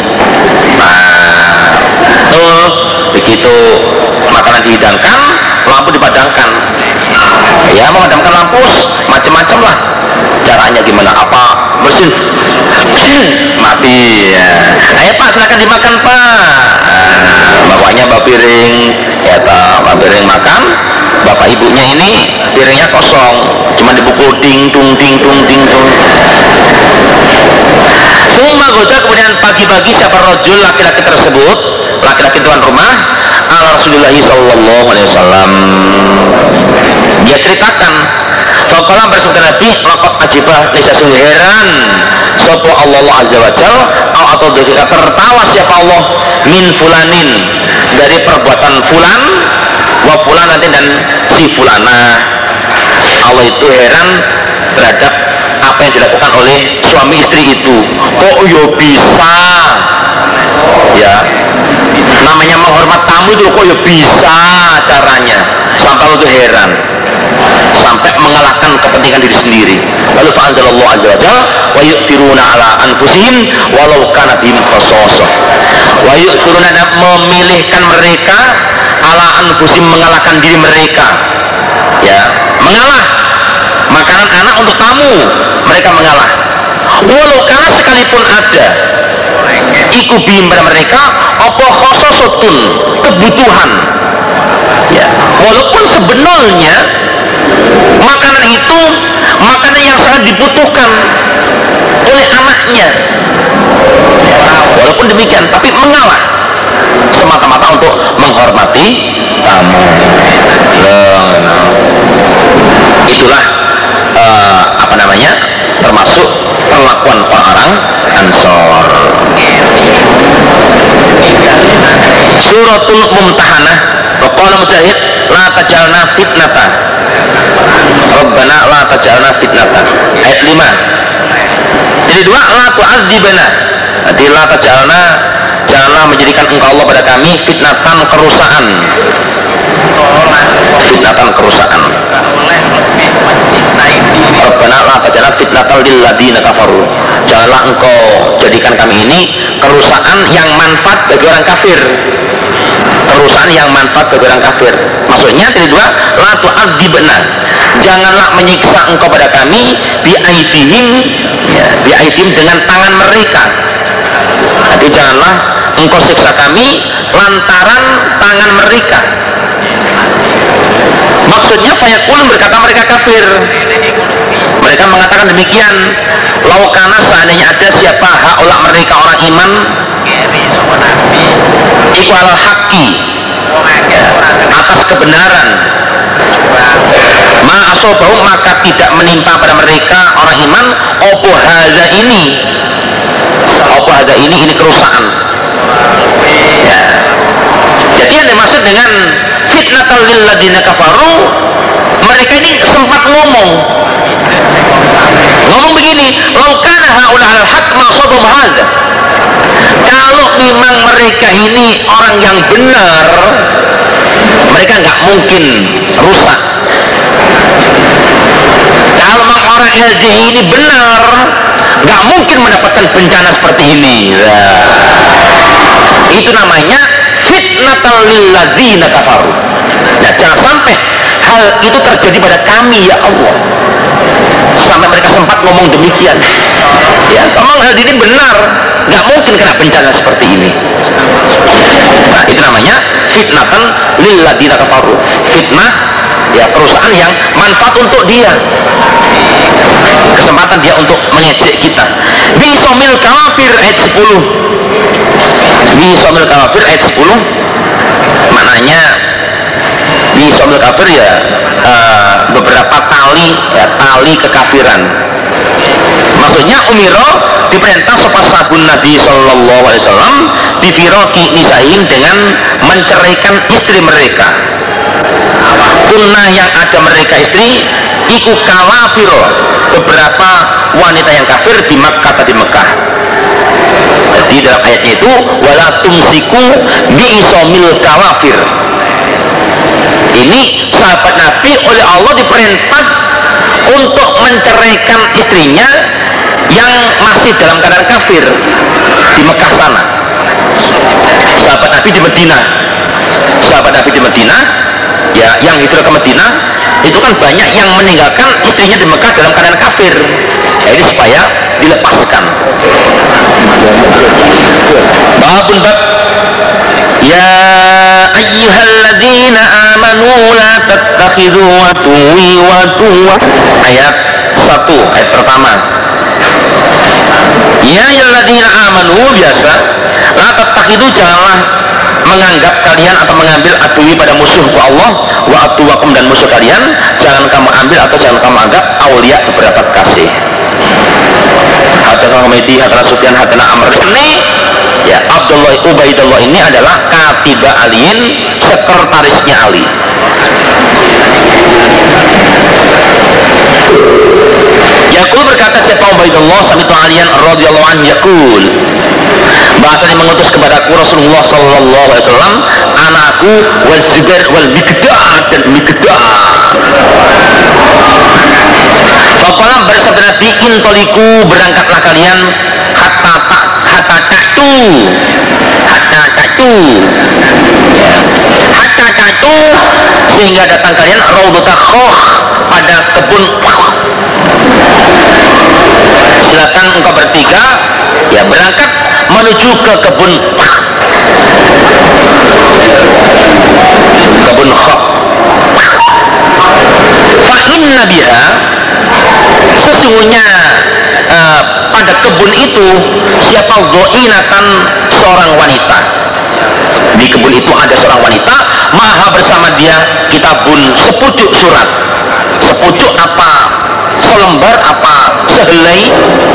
Nah begitu makanan dihidangkan lampu dipadamkan ya memadamkan lampu macam-macam lah. Caranya gimana? Apa? Bersin. Mati ya. ayo pak silakan dimakan pak. Nah, bapaknya bawa piring. Ya tak bawa piring makan. Bapak ibunya ini piringnya kosong. Cuma dipukul ding tung ding tung ding tung. Suma goda kemudian pagi-pagi siapa rojul laki-laki tersebut laki-laki tuan rumah ala Rasulullah sallallahu alaihi wasallam. Dia ceritakan Fakallah bersabda Nabi Lakat ajibah nisa heran. Sopo Allah Azza wa Jal Atau ketika tertawa siapa Allah Min fulanin Dari perbuatan fulan Wa fulan nanti dan si fulana. Allah itu heran terhadap apa yang dilakukan oleh suami istri itu. Kok yo bisa ya. Namanya menghormat tamu itu kok yo bisa caranya. Sampai itu heran. Sampai mengalahkan kepentingan diri sendiri. Lalu fa'anzalallahu azza wa jalla wa yu'thiruna ala anfusihim walau kana bihim wa yu'thiruna dan memilihkan mereka ala anfusihim mengalahkan diri mereka. Ya. Mengalah. Makanan anak untuk tamu. Mereka mengalah. Walau karena sekalipun ada iku bihim pada mereka apa khasasatun kebutuhan. Ya. Walaupun sebenarnya makanan itu makanan yang sangat dibutuhkan oleh anaknya. Walaupun demikian tapi mengalah semata-mata untuk menghormati tamu. Itulah uh, apa namanya termasuk perlakuan orang-orang ansor suratul mumtahanah. Qala mujahid la tajalna fitnata. Rabbana la tajalna fitnata. Ayat 5 jadi dua la tu'adzibana. Jadi la tajalna. Janganlah menjadikan engkau Allah pada kami fitnatan kerusakan. Fitnatan kerusakan. Rabbana la tajalna fitnatal lil kafaru. Janganlah engkau jadikan kami ini kerusakan yang manfaat bagi orang kafir kerusakan yang manfaat bagi orang kafir. Maksudnya dari dua la tu'adzibna. Janganlah menyiksa engkau pada kami bi aidihim ya, bi aidihim dengan tangan mereka. Jadi janganlah engkau siksa kami lantaran tangan mereka. Maksudnya fayakulun berkata mereka kafir. Mereka mengatakan demikian. Laukana seandainya ada siapa haulak mereka orang iman iku alal haki atas kebenaran. Ma asobau maka tidak menimpa pada mereka orang iman. Opo hada ini? Opo hada ini ini kerusakan. Ya. Jadi yang dimaksud dengan fitnatal lil ladina kafaru mereka ini sempat ngomong. Ngomong begini laukana haula al haq hadza kalau memang mereka ini orang yang benar mereka nggak mungkin rusak. Kalau memang orang LDI ini benar nggak mungkin mendapatkan bencana seperti ini. Nah, itu namanya fitnatal lilladzina kafaru. Nah jangan sampai hal itu terjadi pada kami ya Allah. Sampai mereka sempat ngomong demikian ya memang hal ini benar. Nggak mungkin kena bencana seperti ini. Nah itu namanya fitnatan lilladina kafaru. Fitnah ya perusahaan yang manfaat untuk dia. Kesempatan dia untuk mengejek kita. Bisomil kafir ayat 10 bisomil kafir ayat 10 maknanya bisomil kafir ya uh, beberapa tali ya, tali kekafiran maksudnya umiro diperintah sopan sabun Nabi Shallallahu Alaihi Wasallam difiroki nisain dengan menceraikan istri mereka. Kunna yang ada mereka istri iku kawafiro beberapa wanita yang kafir di Makkah di Mekah. Jadi dalam ayatnya itu wala tumsiku bi'isomil kawafir. Ini sahabat Nabi oleh Allah diperintah untuk menceraikan istrinya yang masih dalam keadaan kafir di Mekah sana. Sahabat Nabi di Medina. Sahabat Nabi di Medina ya yang hijrah ke Medina itu kan banyak yang meninggalkan istrinya di Mekah dalam keadaan kafir. Ya, ini supaya dilepaskan. Babun bab ya ayyuhalladzina amanu la tattakhidhu watuwa ayat 1 ayat pertama ya ayyuhalladzina amanu biasa. La tattakhidhu janganlah menganggap kalian atau mengambil adui pada musuhku Allah wa atuwakum dan musuh kalian jangan kamu ambil atau jangan kamu anggap aulia beberapa kasih. Hadana Humaydi, Hadana Sufyan, Hadana Amr. Ini ya Abdullah Ubaidullah ini adalah katiba aliin sekretarisnya Ali Yakul berkata siapa Ubaidullah samitu alian radhiyallahu an yakul bahasanya mengutus kepadaku Rasulullah sallallahu alaihi wasallam anakku wal Zubair wal Mikdad dan Mikdad. Fakolam bersabda Nabi intoliku berangkatlah kalian hatta tak hatta taktu hatta taktu sehingga datang kalian raudata khoh pada kebun. Silakan engkau bertiga ya berangkat menuju ke kebun. Kebun khoh fa inna biha sesungguhnya uh, pada kebun itu siapa goinatan seorang wanita di kebun itu ada seorang wanita maha bersama dia kitabun sepucuk surat. Sepucuk apa? Selembar apa? Sehelai?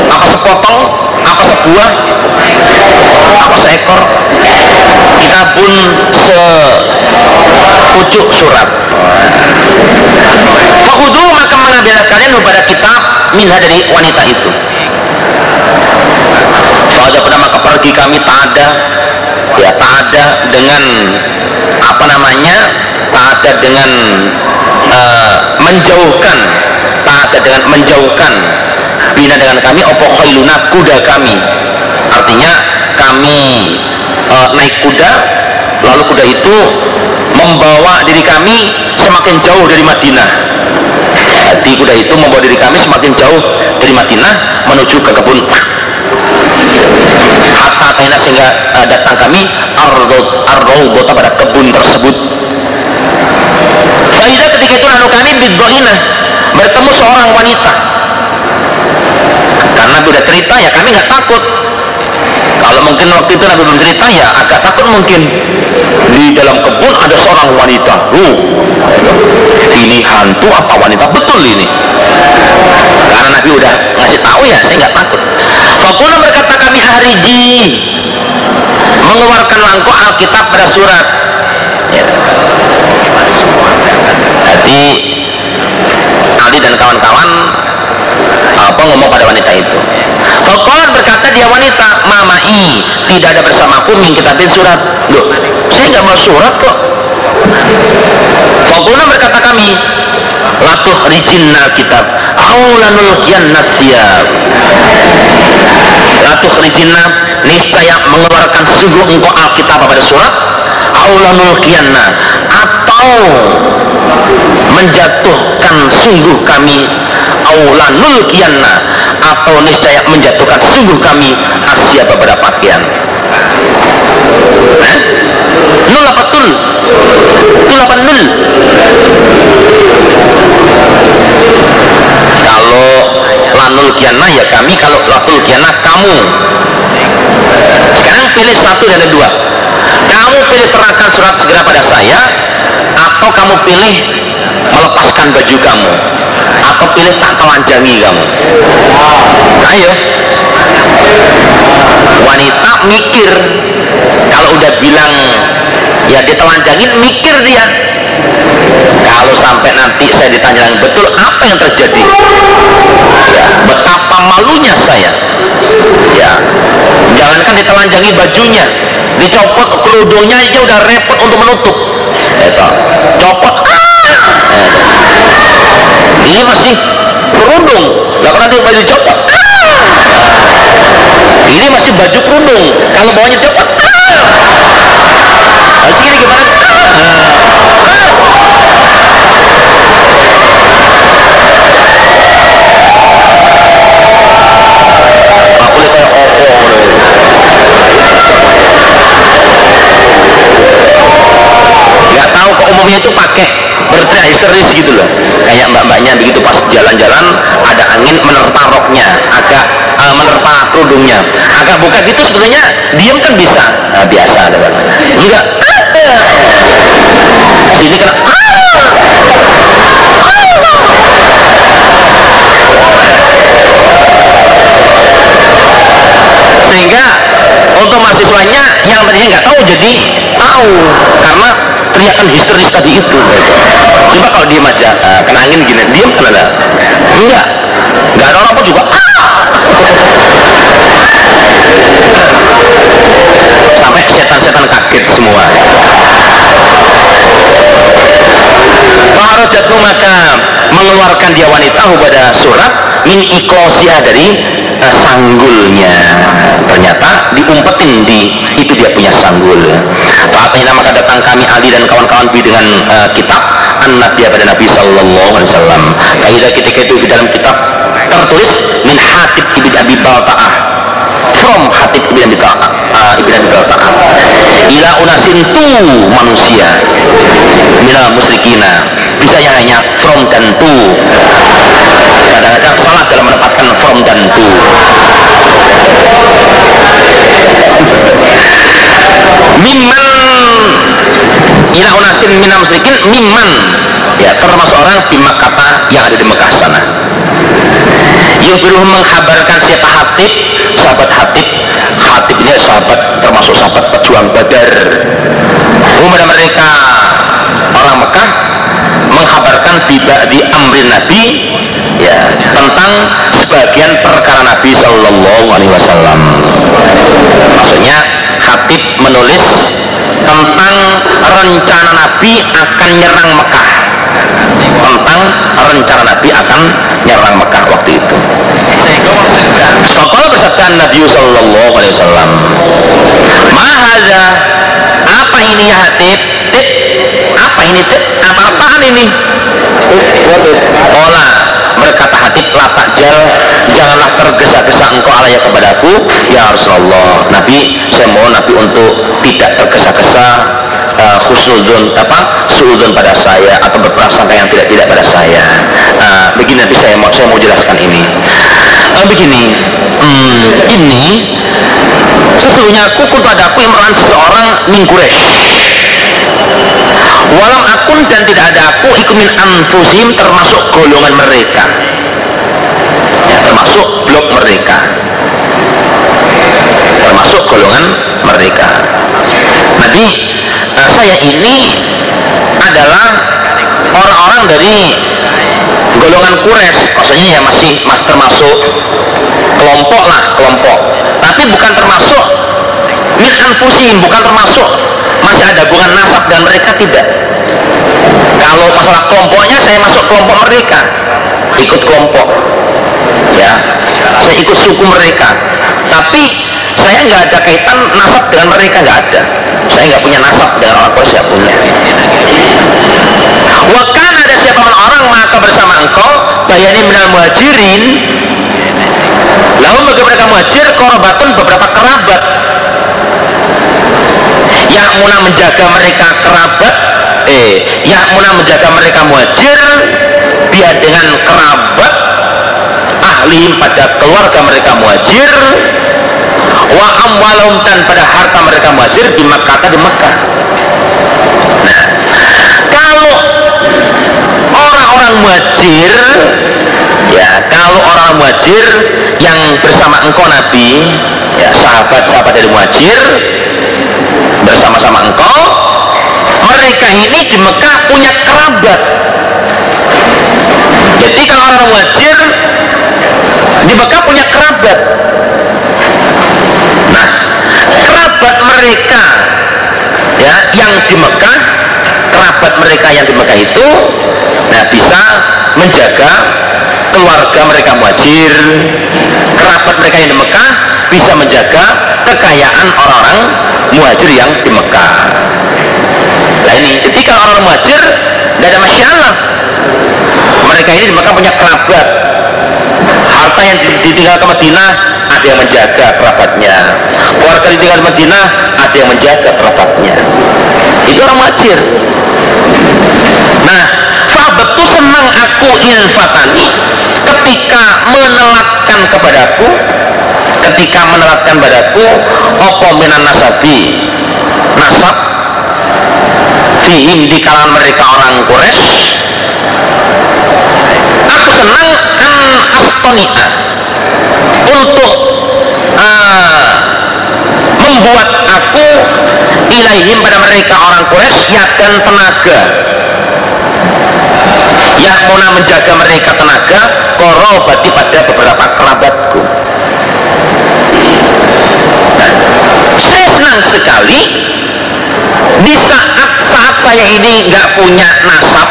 Apa sepotong? Apa sebuah? Apa seekor? Kitabun sepucuk surat. Fakudu maka mengambil kalian kepada kitab minha dari wanita itu. Fa'ada pada maka pergi kami tak ada ya ada dengan apa namanya tak ada dengan uh, menjauhkan tak ada dengan menjauhkan bina dengan kami opo khailuna kuda kami. Artinya kami e, naik kuda lalu kuda itu membawa diri kami semakin jauh dari Madinah. Jadi kuda itu membawa diri kami semakin jauh dari Madinah menuju ke kebun hatta taina sehingga uh, datang kami arraud pada kebun tersebut. Faidah ketika itu lalu kami biddohina bertemu seorang wanita. Karena sudah cerita ya kami nggak takut. Kalau mungkin waktu itu Nabi belum cerita ya agak takut mungkin. Di dalam kebun ada seorang wanita. Uh, ini hantu apa wanita betul ini? Karena Nabi udah ngasih tahu ya saya nggak takut Fakuna berkata kami ahriji mengeluarkan langkah Alkitab pada surat. Ya. jadi Ali dan kawan-kawan apa ngomong pada wanita itu? Fakolat berkata dia wanita mamai tidak ada bersamaku min kitabin surat. Loh saya nggak mau surat kok. Fakolat berkata kami latuh rijinna kitab. Aulanul kian nasyab latuh rijinna niscaya mengeluarkan sungguh engkau alkitab pada surat aulanul kianna atau menjatuhkan sungguh kami aulanul kianna atau niscaya menjatuhkan sungguh kami asya beberapa pakaian. Eh? nul apa tul? Tul apa nul kalau lanul kianna ya kami. Kalau latul kianna kamu. Sekarang pilih satu dari dua. Kamu pilih serahkan surat segera pada saya atau kamu pilih melepaskan baju kamu atau pilih tak telanjangi kamu. Ayo. Wanita mikir. Kalau udah bilang ya ditelanjangin mikir dia kalau sampai nanti saya ditanya yang betul apa yang terjadi? Ya betapa malunya saya. Ya jangankan ditelanjangi bajunya dicopot kerudungnya aja udah repot untuk menutup. Itu copot ah! ini masih kerudung. Pernah tuh baju copot? Ah! ini masih baju kerudung. Kalau bawahnya copot ah! Umumnya itu pakai berteriak histeris gitu loh. Kayak mbak-mbaknya begitu pas jalan-jalan ada angin menerpa roknya agak uh, menerpa kerudungnya. Agak buka gitu sebetulnya diam kan bisa. Nah, biasa ada enggak. Sini kena. Sehingga untuk mahasiswanya yang tadinya nggak tahu jadi tahu. Karena teriakan histeris tadi itu coba kalau diem aja uh, kena angin gini diem kan ada enggak. Enggak ada orang pun juga ah! sampai setan-setan kaget semua. Faharajatmu maka mengeluarkan dia wanita pada surat min ikosia dari uh, sanggulnya. Ternyata diumpetin di itu dia punya sanggul. Fatihna maka datang kami Ali dan kawan-kawan dengan uh, kitab anak dia pada Nabi Sallallahu Alaihi Wasallam. Kaidah ketika itu di dalam kitab tertulis min hatib ibn Abi Balta'ah. From hatib ibn Abi Balta'ah uh, ibn Abi Balta'ah. Ila unasin manusia minal musrikina bisa yang hanya from dan tu kadang-kadang salah dalam menempatkan from dan tu mimman ila unasin minam musrikin mimman ya termasuk orang di kata yang ada di Mekah sana. Yubiruh menghabarkan siapa Hatib sahabat Hatib. Hatib ini sahabat termasuk sahabat pejuang Badar. Kemudian mereka orang Mekah menghabarkan tiba di amrin Nabi ya tentang sebagian perkara Nabi Shallallahu Alaihi Wasallam. Maksudnya Hatib menulis tentang rencana Nabi akan nyerang Mekah. Tentang rencana Nabi akan nyerang Mekah waktu itu. Fakala bersabda Nabi Sallallahu Alaihi Wasallam Mahaza Apa ini ya hatib? Apa ini tip? Apa apaan ini? Ola berkata hatib latak jal janganlah tergesa-gesa engkau alaya kepadaku ya Rasulullah Nabi saya mohon Nabi untuk tidak tergesa-gesa uh, khusnudun apa suudun pada saya atau berprasangka yang tidak tidak pada saya uh, begini nanti saya mau saya mau jelaskan ini uh, begini hmm, ini sesungguhnya aku kuntu ada aku imran seseorang mingkuresh walam akun dan tidak ada aku ikumin anfusim termasuk golongan mereka. Ya, termasuk blok mereka. Termasuk golongan mereka. Nanti uh, saya ini adalah orang-orang dari golongan kures maksudnya ya masih mas termasuk kelompok lah kelompok. Tapi bukan termasuk min anfusim bukan termasuk. Masih ada hubungan nasab dan mereka tidak kalau masalah kelompoknya saya masuk kelompok mereka. Ikut kelompok. Ya. Saya ikut suku mereka. Tapi saya nggak ada kaitan nasab dengan mereka nggak ada. Saya nggak punya nasab dengan orang Quraisy nggak punya. Wakan ada siapa orang maka bersama engkau bayani minal muhajirin. Lalu bagi mereka muhajir korobatun beberapa kerabat. Yang muna menjaga mereka kerabat eh yang muna menjaga mereka muhajir dia dengan kerabat ahli pada keluarga mereka muhajir wa amwalum dan pada harta mereka muhajir di Makkah di Makkah nah kalau orang-orang muhajir ya kalau orang muhajir yang bersama engkau Nabi ya sahabat-sahabat dari muhajir bersama-sama engkau mereka ini di Mekah punya kerabat. Jadi kalau orang muhajir di Mekah punya kerabat. Nah kerabat mereka ya yang di Mekah kerabat mereka yang di Mekah itu nah bisa menjaga keluarga mereka muhajir. Kerabat mereka yang di Mekah bisa menjaga kekayaan orang-orang muhajir yang di Mekah. Nah ini ketika orang-orang muhajir tidak ada masalah. Mereka ini di Mekah punya kerabat. Harta yang ditinggal ke Madinah ada yang menjaga kerabatnya. Keluarga ditinggal di Madinah ada yang menjaga kerabatnya. Itu orang muhajir nah betul senang aku ilfatani ketika menelatkan kepadaku ketika menelatkan padaku opo minan nasabi? Nasab. Fihim di kalangan mereka orang Quraisy. Aku senang an astonia untuk uh, membuat aku ilaihim pada mereka orang Quraisy ya dan tenaga. Yang muna menjaga mereka tenaga korobati pada beberapa kerabatku. Saya senang sekali di saat saat saya ini nggak punya nasab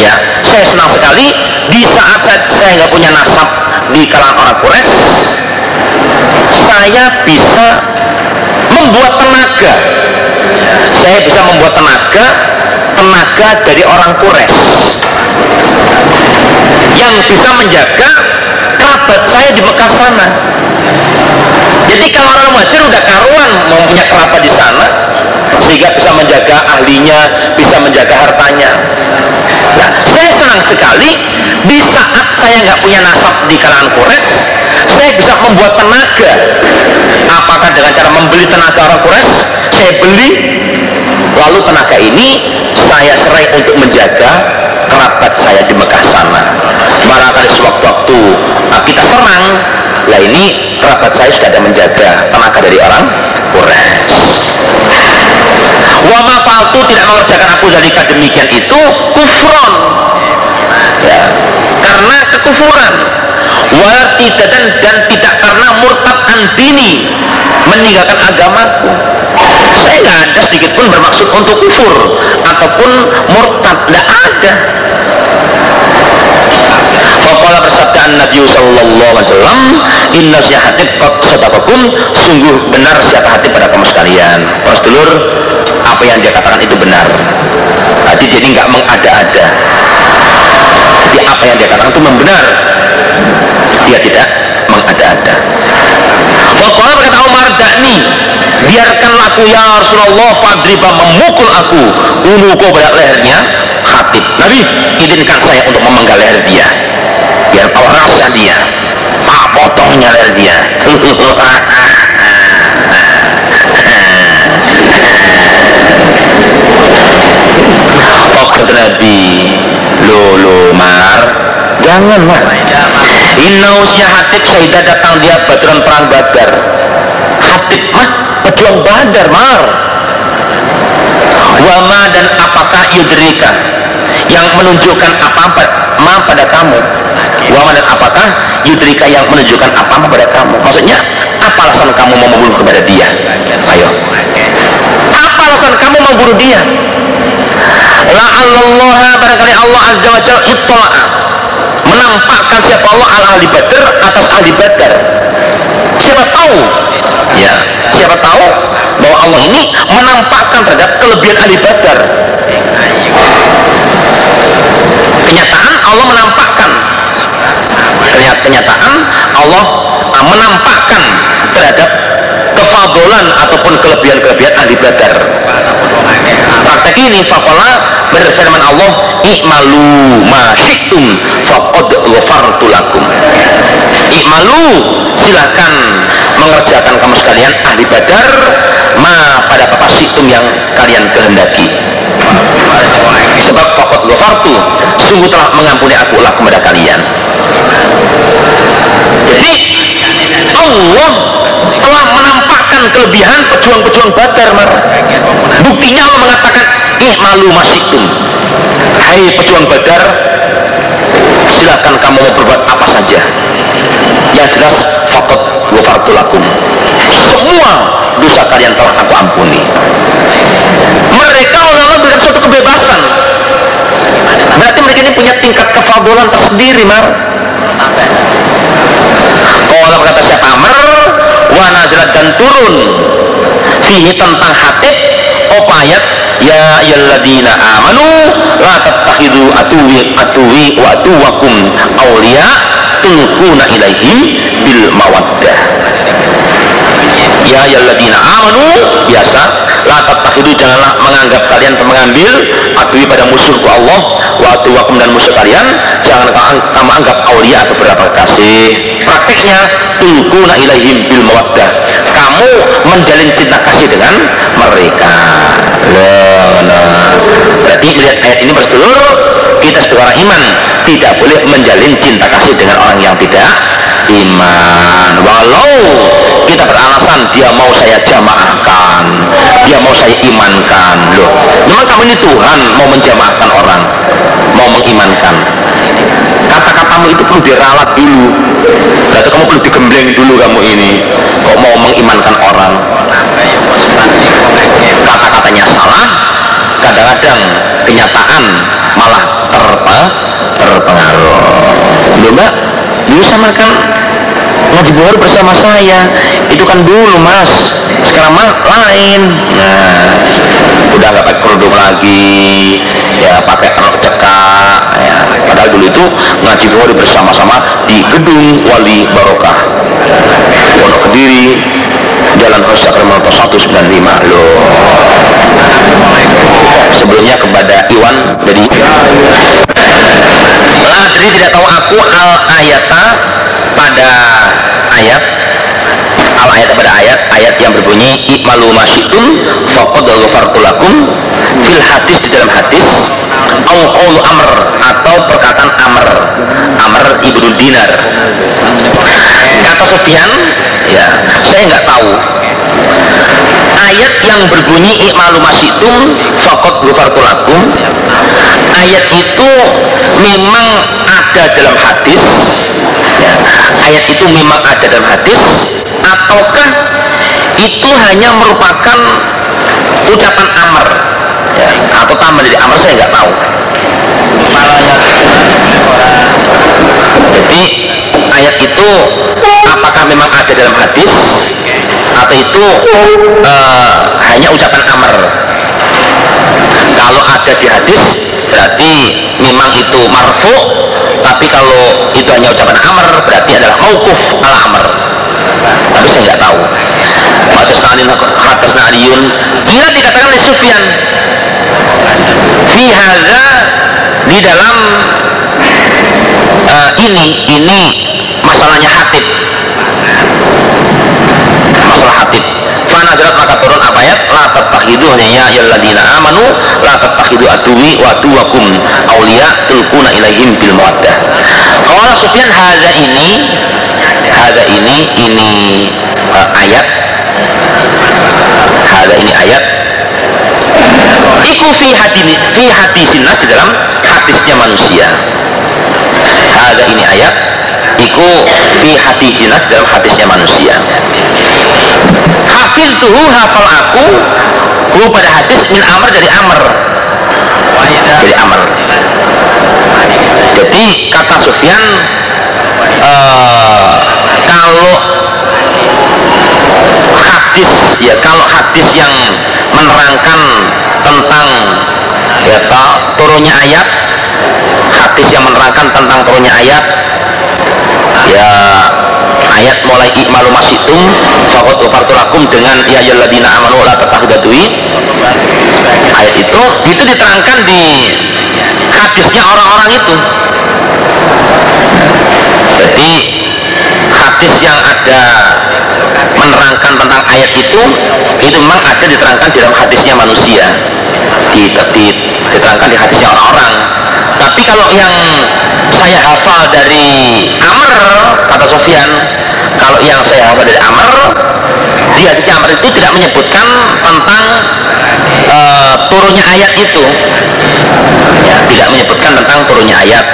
ya saya senang sekali di saat saya nggak punya nasab di kalangan orang Quraisy saya bisa membuat tenaga. Saya bisa membuat tenaga tenaga dari orang Quraisy yang bisa menjaga kerabat saya di Mekah sana. Jadi kalau orang muhajir udah karuan mempunyai kerabat di sana sehingga bisa menjaga ahlinya bisa menjaga hartanya. Nah saya senang sekali di saat saya nggak punya nasab di kalangan Quraisy saya bisa membuat tenaga. Apakah dengan cara membeli tenaga orang Quraisy? Saya beli. Lalu tenaga ini saya serai untuk menjaga kerabat saya di Mekah sana. Barangkali sewaktu-waktu kita serang lah ini kerabat saya sudah ada menjaga tenaga dari orang Quraisy. Wama faltu tidak mengerjakan aku dari demikian itu kufron. Ya. Karena kekufuran dan, dan tidak karena murtad andini meninggalkan agamaku saya nggak ada sedikit pun bermaksud untuk kufur. Ataupun murtad tidak ada. Fakola bersabda sabda Nabi sallallahu alaihi wasallam inna syahatib qad sadaqakum. Sungguh benar siapa hati pada kamu sekalian. Para sedulur apa yang dia katakan itu benar. Jadi jadi nggak mengada-ada. Jadi apa yang dia katakan itu membenar dia tidak mengada-ada. Wakala berkata Umar dakni biarkanlah aku ya Rasulullah fadriba memukul aku. Unuku pada lehernya khatib. Nabi izinkan saya untuk memenggal leher dia biar tahu rasa dia tak potongnya leher dia. Oh Nabi lo mar jangan mar Inna usia hatib Saidah datang dia badran perang badar. Hatib mah pejuang badar mar. Wama dan apakah yudrika? Yang menunjukkan apa ma pada kamu? Wama dan apakah yudrika yang menunjukkan apa ma pada kamu? Maksudnya apa alasan kamu mau membunuh kepada dia? Ayo. Apa alasan kamu membunuh dia? La'allallaha barangkali Allah azza wa jalla menampakkan siapa Allah al ahli badar atas ahli badar. Siapa tahu? Ya siapa tahu bahwa Allah ini menampakkan terhadap kelebihan ahli badar. Kenyataan Allah menampakkan. Kenyataan Allah menampakkan terhadap kefadolan ataupun kelebihan-kelebihan ahli badar. Praktek ini fakola berfirman Allah i'malu ma syi'tum faqad ghafartu lakum. I'malu silakan mengerjakan kamu sekalian ahli badar ma pada apa syi'tum yang kalian kehendaki. Sebab faqad ghafartu sungguh telah mengampuni aku lah kepada kalian. Jadi Allah telah menampakkan kelebihan pejuang-pejuang badar buktinya Allah mengatakan malu masikum hai pejuang badar silakan kamu mau berbuat apa saja. Yang jelas fakot wafartulakum semua dosa kalian telah aku ampuni. Mereka Allah memberikan suatu kebebasan. Berarti mereka ini punya tingkat kefadolan tersendiri mar. Kalau berkata siapa Amr wa nazalat dan turun. Fihi tentang hatib opayat ya ayyuhalladzina amanu la tattakhidu atuwi atuwi wa atuwakum awliya tulquna ilaihim bil mawaddah. Ya ayyuhalladzina amanu biasa la tattakhidu janganlah menganggap kalian mengambil atuwi pada musuhku Allah wa atuwakum dan musuh kalian jangan kamu anggap awliya beberapa kasih. Prakteknya tulquna ilaihim bil mawaddah kamu menjalin cinta kasih dengan mereka loh, nah. berarti melihat ayat ini bersedulur kita sebagai orang iman tidak boleh menjalin cinta kasih dengan orang yang tidak iman walau kita beralasan dia mau saya jamaahkan dia mau saya imankan. Loh memang kamu ini Tuhan mau menjamaahkan orang mau mengimankan. Kata-katamu itu perlu diralat dulu. Berarti kamu perlu digembleng dulu kamu ini. Kok mau mengimankan orang? Kata-katanya salah kadang-kadang kenyataan malah terpa, terpengaruh. Loh mbak dulu sama kan ngaji buhari bersama saya. Itu kan dulu mas. Sekarang mah lain. Nah udah nggak pakai kerudung lagi. Ya pakai rok cekak. Ya padahal dulu itu ngaji buhari bersama-sama di gedung wali barokah Pondok Kediri Jalan Hosak Remoto 195 loh. Sebelumnya kepada Iwan jadi lah jadi tidak tahu aku al ayata pada ayat. Al ayat pada ayat ayat yang berbunyi ikmalu masyitum faqad ghafartu lakum fil hadis di dalam hadis au amr atau perkataan amr. Amr ibnu dinar. Kata Sufyan ya saya nggak tahu. Ayat yang berbunyi ikmalu masyitum faqad ghafartu lakum ayat itu memang ada dalam hadis. Ya, ayat itu memang ada dalam hadis. Ataukah itu hanya merupakan ucapan amr? Ya, atau tambah dari amr saya nggak tahu. Jadi ayat itu apakah memang ada dalam atau itu uh, hanya ucapan amr kalau ada di hadis berarti memang itu marfu tapi kalau itu hanya ucapan amr berarti adalah maukuf ala amr tapi saya nggak tahu. Hadasna Aliun Bila dikatakan oleh Sufyan. Fi Di dalam uh, Ini Ini masalahnya hatib Masalah hatib Fanazalat maka turun apa ayat La tatakhidu ya ladina amanu La tatakhidu aduwi wa aduwakum Aulia tulkuna ilaihim bil muaddah Kalau Sufyan hadza ini Hadza ini Ini uh, ayat. Ada ini ayat. Iku fi hati fi hati sinas di dalam hadisnya manusia. Ada ini ayat. Iku fi hati sinas di dalam hadisnya manusia hafil tuhu hafal aku hu pada hadis min amr dari amr. Dari amr. Jadi kata Sufyan uh, kalau hadis ya kalau hadis yang menerangkan tentang ya turunnya ayat hadis yang menerangkan tentang turunnya ayat ya ayat mulai ikmalu masitum fakot ufartulakum dengan ya yaladina amanu la tatahudatui ayat itu itu diterangkan di hadisnya orang-orang itu. Jadi hadis yang ada menerangkan tentang ayat itu itu memang ada diterangkan di dalam hadisnya manusia. Di, di, diterangkan di hadisnya orang-orang. Tapi kalau yang saya hafal dari Amr kata Sofyan kalau yang saya hafal dari Amr di hadisnya Amr itu tidak menyebutkan tentang uh, turunnya ayat itu. Ya, tidak menyebutkan tentang turunnya ayat.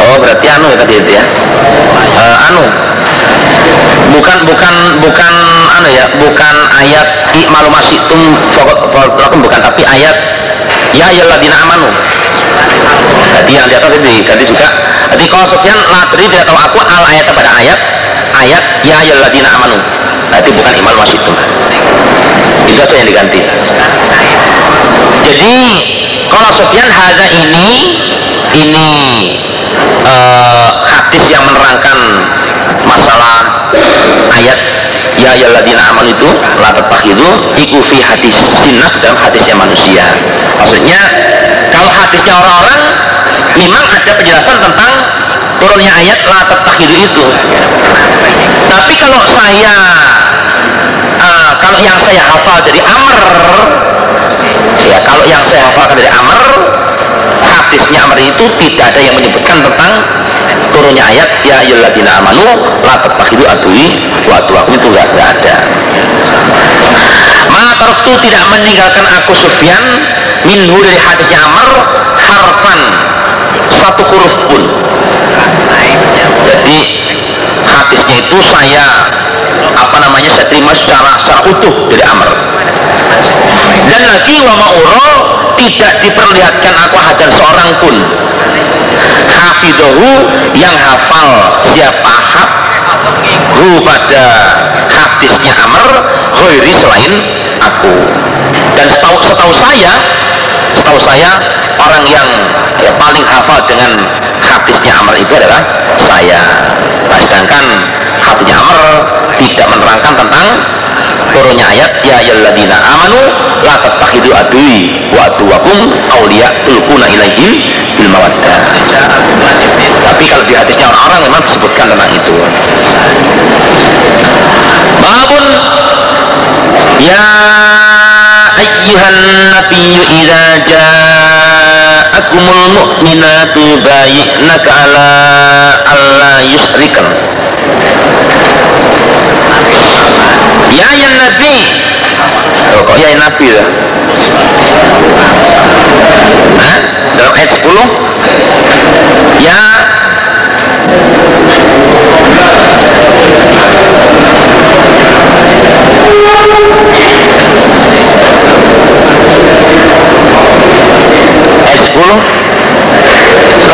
Oh berarti anu ya tadi itu ya? Uh, anu. Bukan bukan bukan anu ya bukan ayat i'malu masitum bukan tapi ayat ya ayyuhalladzina amanu. Jadi yang di atas itu diganti juga. Jadi kalau Sufyan latri tidak tahu aku al ayat pada ayat. Ayat ya ayyuhalladzina amanu. Berarti bukan imal masitum itu aja yang diganti. Jadi kalau Sufyan haza ini ini uh, hadis yang menerangkan masalah ayat ya ladina aman itu la itu iku fi hadis sinas dalam hadisnya manusia. Maksudnya kalau hadisnya orang-orang memang ada penjelasan tentang turunnya ayat la itu itu. Tapi kalau saya uh, kalau yang saya hafal dari Amr ya kalau yang saya hafalkan dari Amr hadisnya Amr itu tidak ada yang menyebutkan tentang turunnya ayat ya ayyuhalladzina amanu la tattakhidu adui wa aduakum itu enggak, enggak ada. Maka itu tidak meninggalkan aku Sufyan minhu dari hadisnya Amr harfan satu huruf pun. Jadi hadisnya itu saya namanya saya terima secara secara utuh dari Amr. Dan lagi wa ma'uro tidak diperlihatkan aku hajar seorang pun. Hafidohu yang hafal siapa haf hu pada hadisnya Amr ghairi selain aku. Dan setahu, setahu saya setahu saya orang yang ya, paling hafal dengan hadisnya Amr itu adalah saya. Nah, sedangkan hadisnya Amr tidak menerangkan tentang turunnya ayat ya ayyuhalladzina amanu la tattakhidu adui wa aduwakum auliya tulquna ilaihim bil tapi kalau di hadisnya orang-orang memang disebutkan tentang itu. Babun ya ayyuhan nabiyyu idza ja'akumul mu'minatu bayyinaka ala alla yusrikan ya ya nabi. Oh, kok ya nabi lah? Hah? dalam ayat 10 ya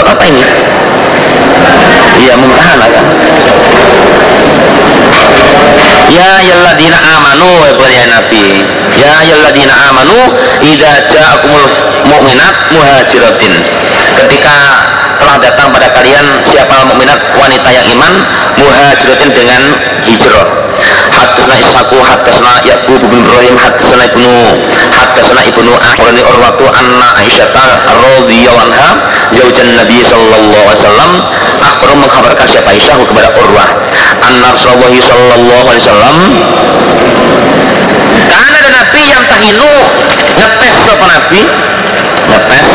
buat apa ini iya, ya mumtahanakan Ya yalla ayyuhalladzina amanu ya Nabi. Ya ayyuhalladzina amanu idza ja'akumul mu'minat muhajiratin. Ketika telah datang pada kalian siapa mukminat wanita yang iman muhajiratin dengan hijrah Hadasna Ishaku Hadasna Yaqub bin Ibrahim Hadasna Ibnu Hadasna Ibnu Akhbarani Urwatu Anna Aisyata radhiyallahu anha zaujan Nabi sallallahu alaihi wasallam. Akhbar mengkhabarkan siapa Aisyah kepada Urwah. Anna Rasulullah sallallahu alaihi wasallam. Karena ada Nabi yang tahinu ngetes apa Nabi? Ngetes.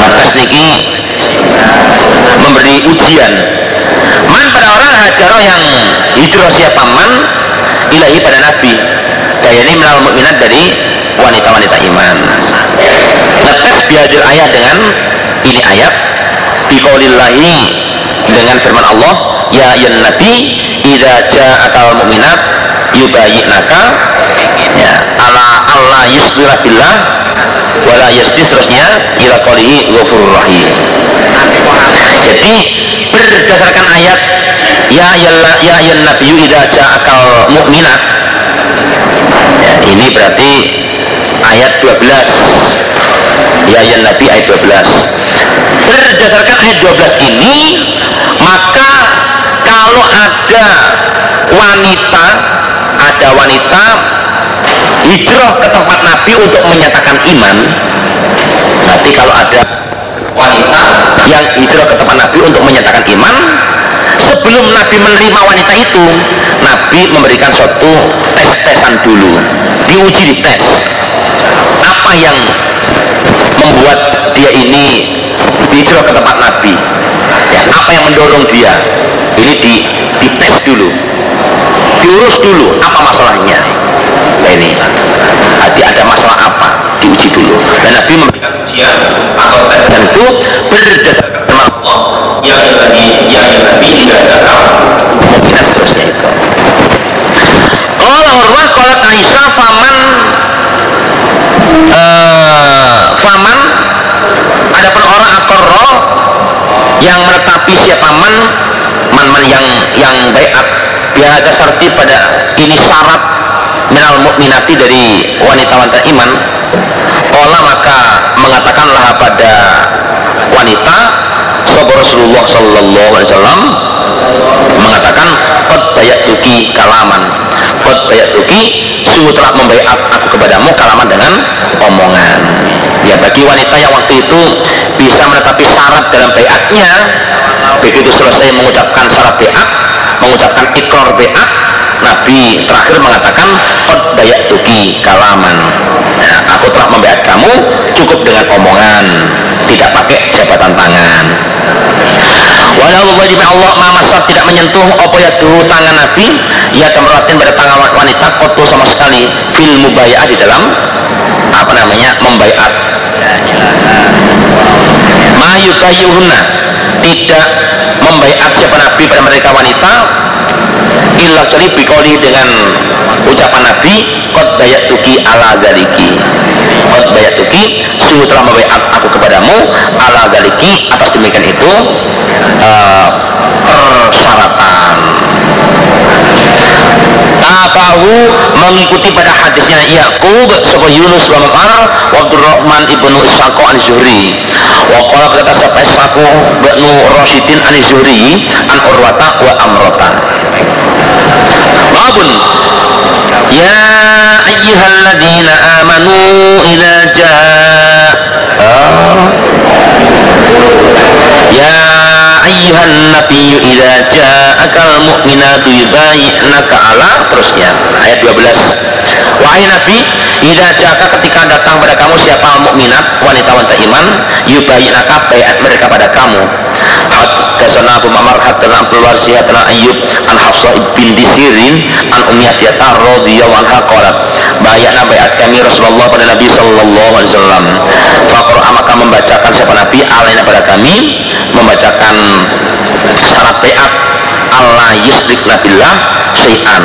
Ngetes niki memberi ujian man pada orang hajaroh yang hijrah siapa man ilahi pada nabi. Daya ini menal mukminat dari wanita-wanita iman. Ngetes biadil ayat dengan ini ayat biqaulillahi dengan firman Allah ya yan nabi idza ja'akal mukminat yubayyinaka ya ala Allah yusbira billah wala yasdi terusnya ila qalihi ghafurur rahim. Jadi berdasarkan ayat ya yalla ya ya nabiyyu idza ja'akal mu'minat ya, ini berarti ayat 12 ya ya nabi ayat 12 berdasarkan ayat 12 ini maka kalau ada wanita ada wanita hijrah ke tempat Nabi untuk menyatakan iman berarti kalau ada wanita yang hijrah ke tempat Nabi untuk menyatakan iman sebelum Nabi menerima wanita itu Nabi memberikan suatu tes-tesan dulu. Diuji di tes. Apa yang membuat dia ini hijrah ke tempat Nabi? Ya, apa yang mendorong dia? Ini di dites dulu. Diurus dulu apa masalahnya? Nah, ini. Hati ada masalah apa diuji dulu. Dan Nabi memberikan ujian atau tes itu berdasarkan firman Allah. Yang tadi yang Nabi tidak jaga mungkin seterusnya itu. Kalau Urwah kalau Aisyah faman uh, faman adapun orang akorro yang menetapi siapa man man man yang yang baik biada sarti pada ini syarat minal mukminati dari wanita-wanita iman Allah maka mengatakanlah pada wanita sahabat Rasulullah Sallallahu Alaihi Wasallam mengatakan kot bayak tuki kalaman. Kot bayak tuki sungguh telah membaiat aku kepadamu kalaman dengan omongan ya bagi wanita yang waktu itu bisa menetapi syarat dalam bayatnya begitu selesai mengucapkan syarat bayat mengucapkan ikrar bayat Nabi terakhir mengatakan kot bayak tuki kalaman. Ya, aku telah membayar kamu cukup dengan omongan tidak pakai jabatan tangan. Walau wajib Allah mamasat tidak menyentuh apa ya tangan Nabi ia temeratin pada tangan wanita kotor sama sekali. Fil mubayah di dalam apa namanya membayat. Mayukayuhuna tidak membayat siapa Nabi pada mereka wanita illa kecuali bikoli dengan ucapan Nabi kot bayat tuki ala galiki kot bayat tuki sungguh telah membayat aku kepadamu ala galiki atas demikian itu uh, persyaratan. Tabahu mengikuti pada hadisnya Yaqub sapa Yunus wa Ma'ar wa Abdurrahman ibnu Ishaq an Zuhri. Wa qala berkata sapa Ishaq ibnu Rasyidin an Zuhri an Urwata wa Amrata babun. Ya ayyuhalladzina amanu idza jaa. Ya ayyuhan nabiyyu idza ja'akal mu'minatu yubayyinaka ala. Terusnya ayat 12 wahai nabi idza ja'aka ketika datang pada kamu siapa mukminat wanita-wanita iman yubayyinaka bayat mereka pada kamu Hadasana Abu Mamar Hadana Abdul Warsi Hadana Ayyub An Hafsah bin Disirin An Umiyatiyata radhiyallahu anha qalat bayatna bayat kami Rasulullah pada Nabi sallallahu alaihi wasallam. Fakor maka membacakan siapa Nabi alaina pada kami membacakan syarat bayat Allah yusrikna billah syai'an.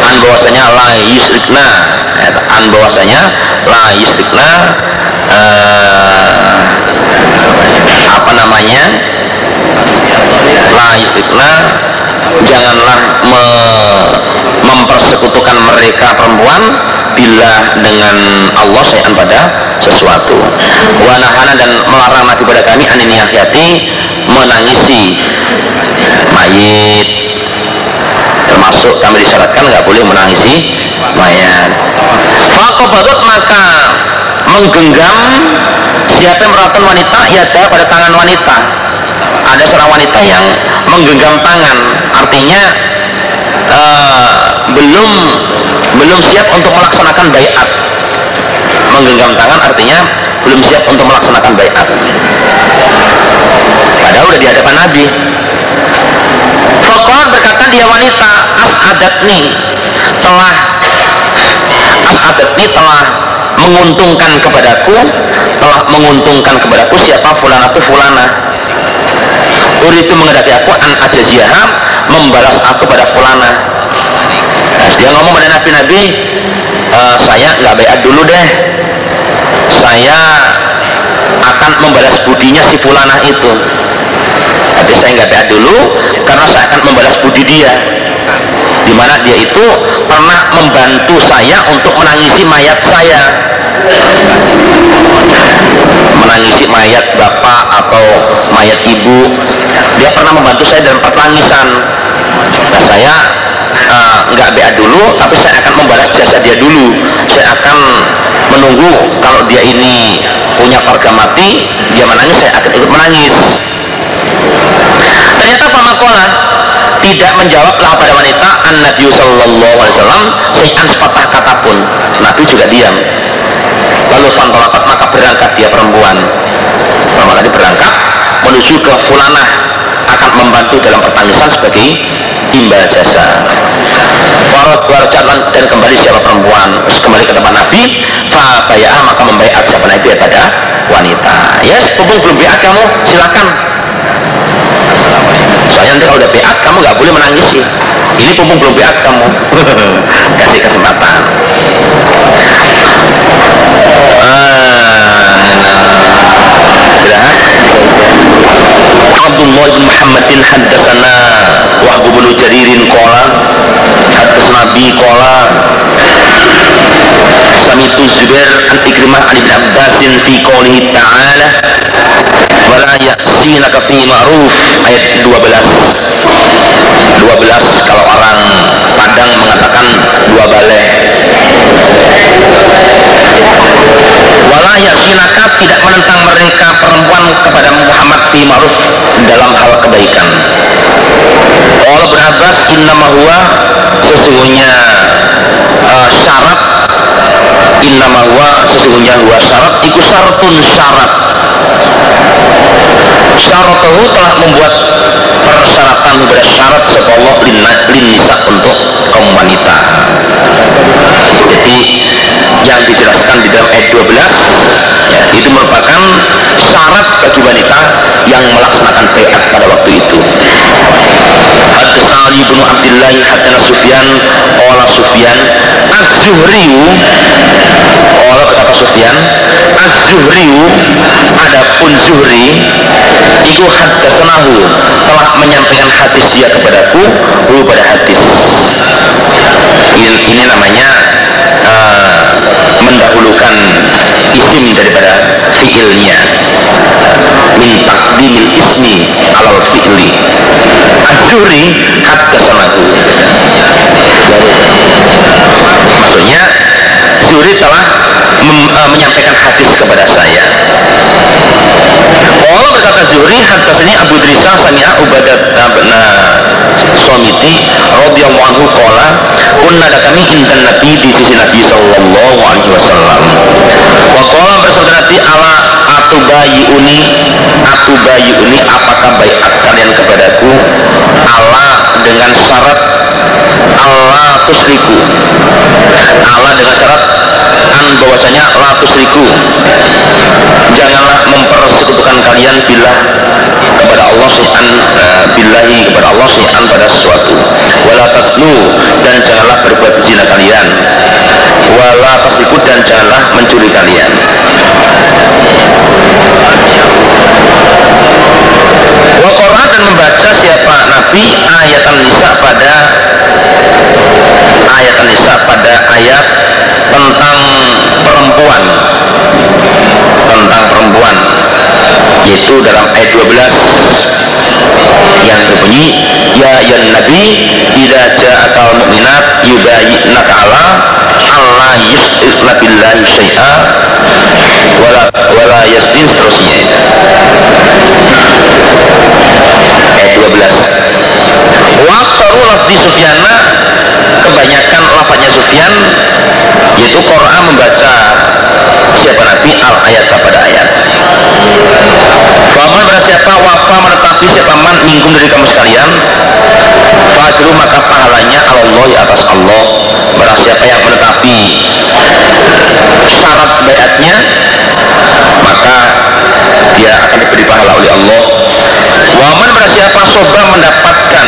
An bahwasanya la yusrikna an bahwasanya la yusrikna uh, apa namanya? La yusrikna janganlah me mempersekutukan mereka perempuan bila dengan Allah sayan pada sesuatu. Wanahana dan melarang Nabi pada kami aniniyahiyati menangisi mayit. Termasuk kami disyaratkan nggak boleh menangisi mayat. Fakobatot maka menggenggam siapa yang merawat wanita ya pada tangan wanita. Ada seorang wanita yang menggenggam tangan. Artinya uh, belum belum siap untuk melaksanakan bayat. Menggenggam tangan artinya belum siap untuk melaksanakan bayat. Padahal udah di hadapan Nabi. Fakor berkata dia wanita as adat nih telah as adat nih telah menguntungkan kepadaku telah menguntungkan kepadaku siapa? Fulana itu fulana. Itu menghadapi aku an ajaziyaha membalas aku pada fulana. Nah, dia ngomong pada nabi-nabi e, saya nggak bayar dulu deh. Saya akan membalas budinya si fulana itu. Tapi saya nggak bayar dulu karena saya akan membalas budi dia di mana dia itu pernah membantu saya untuk menangisi mayat saya. Menangisi mayat bapak atau mayat ibu. Dia pernah membantu saya dalam pertangisan. Nah saya uh, nggak BA dulu tapi saya akan membalas jasa dia dulu. Saya akan menunggu kalau dia ini punya keluarga mati dia menangis saya akan ikut menangis. Ternyata pamakola tidak menjawablah pada wanita an Nabi Sallallahu Alaihi Wasallam sepatah kata pun Nabi juga diam. Lalu fantolakat maka berangkat dia perempuan. Perempuan tadi berangkat menuju ke Fulanah akan membantu dalam pertangisan sebagai imbal jasa. Warot warjalan dan kembali siapa perempuan? Terus kembali ke tempat Nabi fa bayah maka membayar siapa Nabi pada wanita. Yes mumpung belum bayar kamu silakan soalnya nanti kalau udah beat kamu nggak boleh menangisi. Ini pumpung belum beat kamu. Kasih kesempatan. Abdullah bin Muhammadin haddasana Wahbu bin Jaririn kola haddasana bi kola. Samitu Zubair an Ikrimah an Ibn Abbasin fi qawlihi ta'ala wala ya'sinaka fi ma'ruf ayat 12 12 kalau orang Padang mengatakan dua balai. Wala ya'sinaka tidak menentang mereka perempuan kepada Muhammad fi ma'ruf dalam hal kebaikan. Allah Ibn Abbas innama huwa sesungguhnya uh, syarat innama huwa sesungguhnya huwa syarat. Iku syaratun syarat. Syaratahu telah membuat persyaratan berat syarat sebab Allah lin nisa untuk kaum wanita. Jadi yang dijelaskan di dalam ayat 12 ya, itu merupakan syarat bagi wanita yang melaksanakan bayat pada waktu itu Ali bin Abdullah Hadana Sufyan Ola Sufyan Az-Zuhriyu Ola kata Sufyan Az-Zuhriyu Adapun Zuhri Iku hadasanahu Telah menyampaikan hadis dia kepadaku Hu pada hadis. Ini, ini namanya uh, Mendahulukan isim daripada fiilnya. Min takdimil ismi alal fi'li. Az-zuhri haddatsanahu maksudnya Zuhri telah uh, menyampaikan hadis kepada saya Berkata Zuhri hadasnya Abu Drisa Sami'a Ubadat bin Somiti radhiyallahu anhu qala kunna kami intan Nabi di sisi Nabi sallallahu alaihi wasallam. Wa qala bersabda Nabi ala atubayiuni atubayiuni apakah baiat kalian kepadaku? Ala dengan syarat Allah tusriku. Allah dengan syarat an bahwasanya la tusriku janganlah mempersekutukan kalian bila kepada Allah syai'an uh, billahi kepada Allah syai'an pada sesuatu. Wala taslu dan janganlah berbuat zina kalian. Wala tasiku dan janganlah mencuri kalian. Wa dan membaca siapa? Nabi ayat an An-Nisa pada ayat An-Nisa pada ayat yaitu dalam ayat 12 yang berbunyi ya ya nabi idza ja'akal mu'minat yubayyinaka ala Allah yus'ilna billahi syai'a wala wala yasdin seterusnya. Ayat 12 wa aksaru lafzi Sufyana kebanyakan lafaznya Sufyan yaitu Quran membaca siapa Nabi al ayat pada ayat. Faman pada siapa wafa menetapi siapa man mingkum dari kamu sekalian Fajru maka pahalanya Allah di atas Allah. Barang siapa yang menetapi syarat bayatnya Maka dia akan diberi pahala oleh Allah. Waman pada siapa soba mendapatkan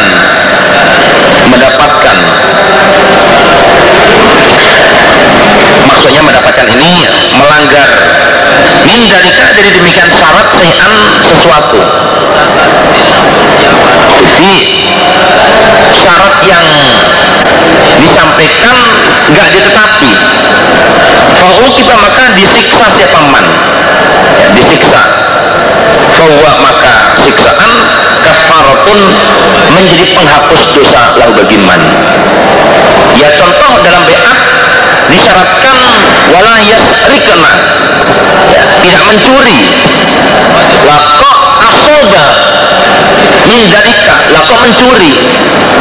Mendapatkan maksudnya mendapatkan ini melanggar. Min dalika dari demikian syarat sayan sesuatu. Jadi syarat yang disampaikan nggak ditetapi. Kalau kita maka disiksa siapa man? Ya, disiksa. Bahwa maka siksaan kafaratun menjadi penghapus dosa lahu bagi man. Ya contoh dalam beat disyaratkan wala yasrikna. Ya, tidak mencuri. Lako asoda? Min dalika lako mencuri?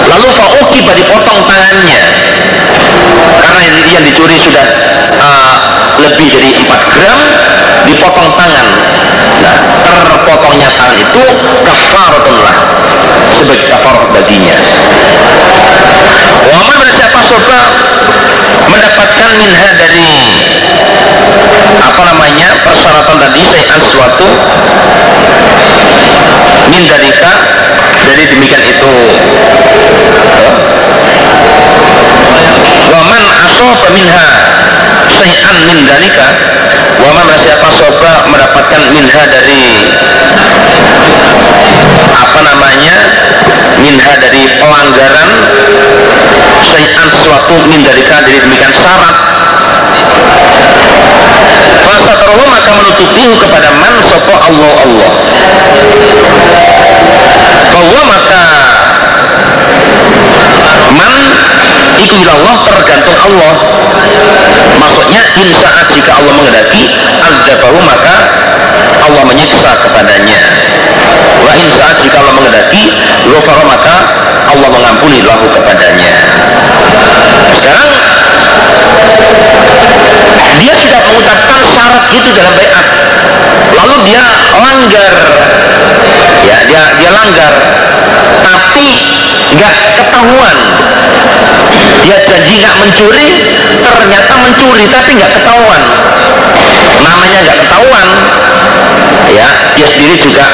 Lalu fa'ukiba dipotong tangannya. Karena yang dicuri sudah uh, lebih dari 4 gram dipotong tangan. Nah terpotongnya tangan itu kafaratun lah. Sebagai kafarah baginya siapa soba mendapatkan minha dari apa namanya persyaratan tadi sayan sesuatu? Min dalika dari demikian itu. Waman asoba minha sayan min dalika waman siapa soba mendapatkan minha dari apa namanya minha dari pelanggaran sayan sesuatu min dalika dari demikian syarat Masa teruhu maka menutupihu kepada man sopo Allah Allah. Bahwa maka man iku Allah tergantung Allah. Maksudnya insaat jika Allah mengendaki azabahu maka Allah menyiksa kepadanya. Wa insaat jika Allah mengendaki ghafara maka Allah mengampuni lahu kepadanya. Sekarang dia sudah mengucapkan syarat itu dalam bayat lalu dia langgar. Ya dia dia langgar. Tapi nggak ketahuan. Dia janji nggak mencuri ternyata mencuri tapi nggak ketahuan namanya nggak ketahuan. Ya dia sendiri juga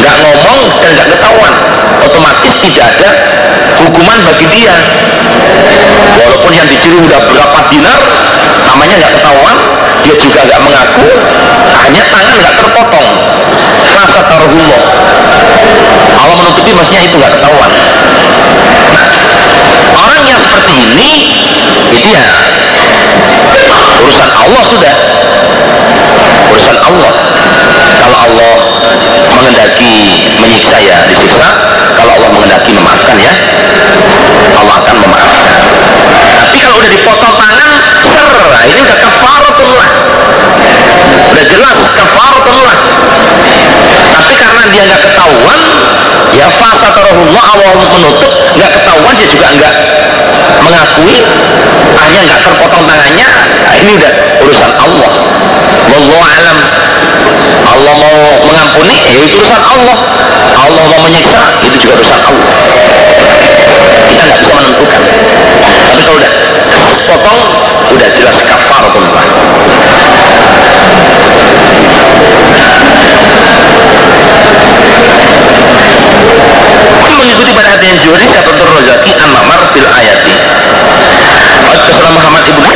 nggak ngomong dan nggak ketahuan. Otomatis tidak ada hukuman bagi dia. Walaupun yang dicuri udah berapa dinar namanya nggak ketahuan dia juga nggak mengaku hanya tangan nggak terpotong. Rasa taruhullah Allah menutupi maksudnya itu nggak ketahuan. Nah orang yang seperti ini itu ya urusan Allah sudah. Urusan Allah. Kalau Allah mengendaki menyiksa ya disiksa. Kalau Allah mengendaki memaafkan ya Allah akan memaafkan. Tapi kalau udah dipotong tangan ser. Nah ini udah kafaratullah udah jelas kafaratullah karena dia nggak ketahuan ya fasa taruhullah Allah menutup nggak ketahuan dia juga nggak mengakui hanya nggak terpotong tangannya nah ini udah urusan Allah. Wallahu alam. Allah mau mengampuni ya itu urusan Allah. Allah mau menyiksa itu juga urusan Allah. Kita nggak bisa menentukan. Tapi kalau udah potong udah jelas kafaratullah mengikuti pada hati yang zuhri siapa rozaki an mamar fil ayati Al Muhammad ibnu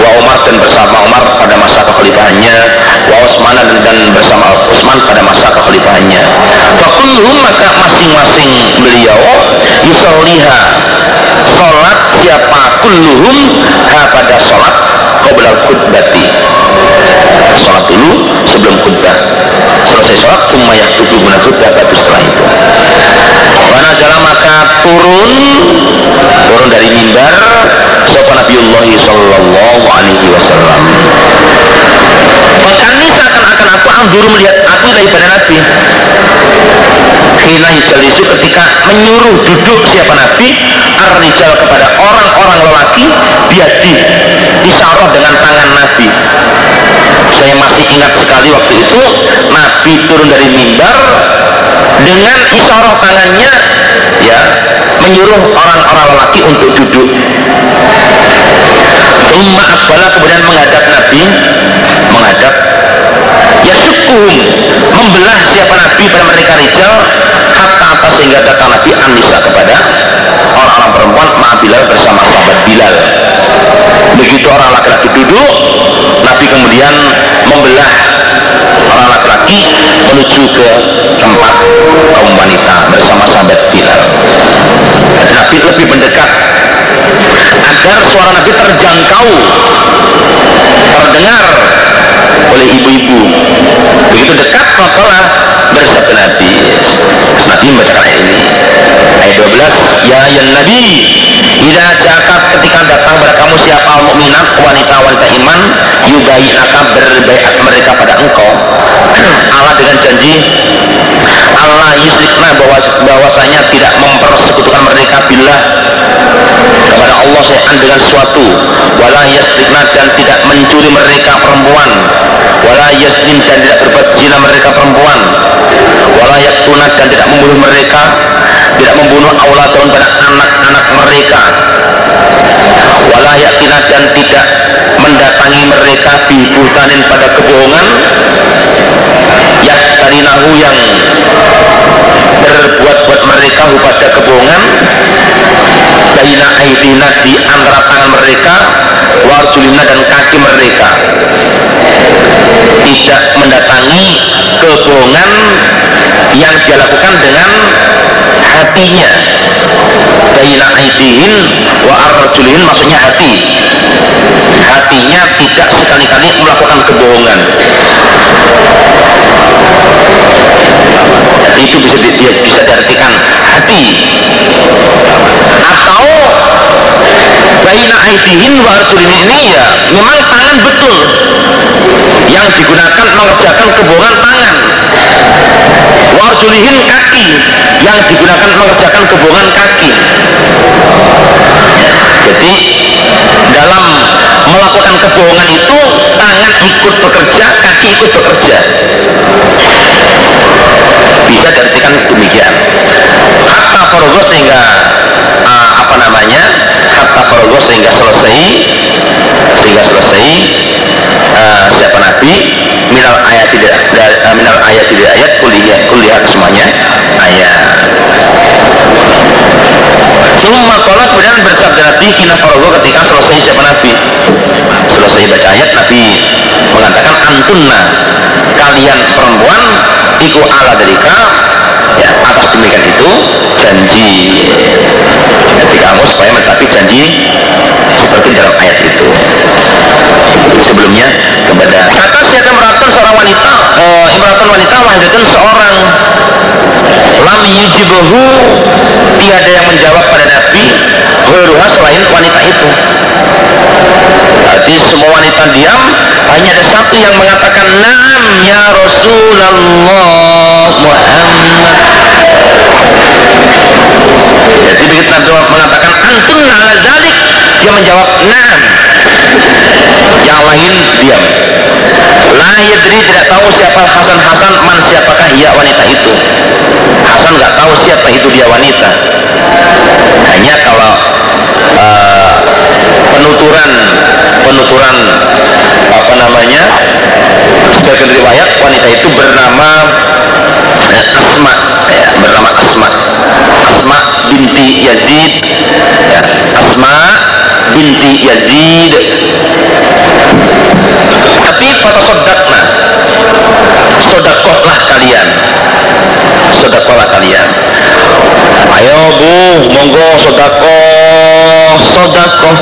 wa Umar dan bersama Umar pada masa kekhalifahannya wa Utsman dan, dan bersama Utsman pada masa kekhalifahannya. Fakulhum maka masing-masing beliau yusalliha salat siapa kulluhum ha pada salat qabla khutbati. Salat dulu sebelum khutbah. Selesai salat semua yang tubuh khutbah baru setelah itu. Wana jalan maka turun turun dari mimbar sopan Nabiullah sallallahu alaihi wasallam. Bahkan ini seakan-akan aku anggur melihat aku daripada Nabi. Hina yujalisu ketika menyuruh duduk siapa Nabi Ar-Rijal kepada orang-orang lelaki Biadi Isyarah dengan tangan Nabi Saya masih ingat sekali waktu itu Nabi turun dari mimbar Dengan isyarah tangannya Ya Menyuruh orang-orang lelaki untuk duduk. Umma Akbala kemudian menghadap Nabi Menghadap Yasukuhum Membelah siapa Nabi pada mereka rijal Atas sehingga datang Nabi Anissa kepada Orang-orang perempuan Bilal bersama sahabat Bilal Begitu orang laki-laki duduk Nabi kemudian membelah orang laki-laki menuju ke tempat kaum wanita bersama sahabat Bilal. Nabi lebih mendekat agar suara Nabi terjangkau terdengar oleh ibu-ibu begitu dekat maka bersabda Nabi Nabi membacakan ayat ini. Ayat 12 ya ya Nabi Ida jakat ketika datang kepada kamu siapa mukminat wanita-wanita iman yubai akan berbaikat mereka pada engkau. Allah dengan janji Allah yusrikna bahwa bahwasanya tidak mempersekutukan mereka bila kepada Allah saya dengan suatu wala yasrikna dan tidak mencuri mereka perempuan. Wala yaslim dan tidak berbuat zina mereka perempuan wala yaktuna dan tidak membunuh mereka tidak membunuh auladun pada anak-anak mereka. Wala yaktina dan tidak mendatangi mereka bihutanin pada kebohongan. Yahtarinahu yang berbuat-buat mereka pada kebohongan baina aidina di antara tangan mereka warjulina dan kaki mereka. Tidak mendatangi kebohongan yang dia lakukan dengan hatinya. Baina aidihin wa arjulihin maksudnya hati. Hatinya tidak sekali-kali melakukan kebohongan itu bisa di, bisa diartikan hati. Atau baina aidihin wa arjulihin ini ya memang tangan betul. Yang digunakan mengerjakan kebohongan tangan. Warjulihin kaki yang digunakan mengerjakan kebohongan kaki. Jadi dalam melakukan kebohongan itu tangan ikut bekerja kaki ikut bekerja bisa diartikan demikian. Hatta forogo sehingga uh, apa namanya hatta forogo sehingga selesai sehingga selesai. Uh, siapa nabi? Minal ayat tidak uh, minal ayat tidak ayat kulihat kulihat semuanya. Ayat. Summa kola kemudian bersabda Nabi kina farogo ketika selesai siapa Nabi? Selesai baca ayat Nabi mengatakan antunna kalian perempuan iku ala derika lam yujibahu tiada yang menjawab pada Nabi Huruha selain wanita itu. Berarti semua wanita diam hanya ada satu yang mengatakan Naam ya Rasulullah Muhammad. Jadi begitu Nabi mengatakan Antum ala dalik dia menjawab Naam. Yang lain diam La yadri tidak tahu siapa Hasan Hasan man siapakah ia wanita itu. Hasan nggak tahu siapa itu dia wanita. Hanya kalau uh, penuturan penuturan apa namanya sebagian riwayat wanita itu bernama eh, Asma ya, bernama Asma. Asma binti Yazid ya, Asma binti Yazid. Tapi foto sodakna sodakohlah kalian. Sodakohlah kalian. Ayo bu monggo sodakoh sodakoh.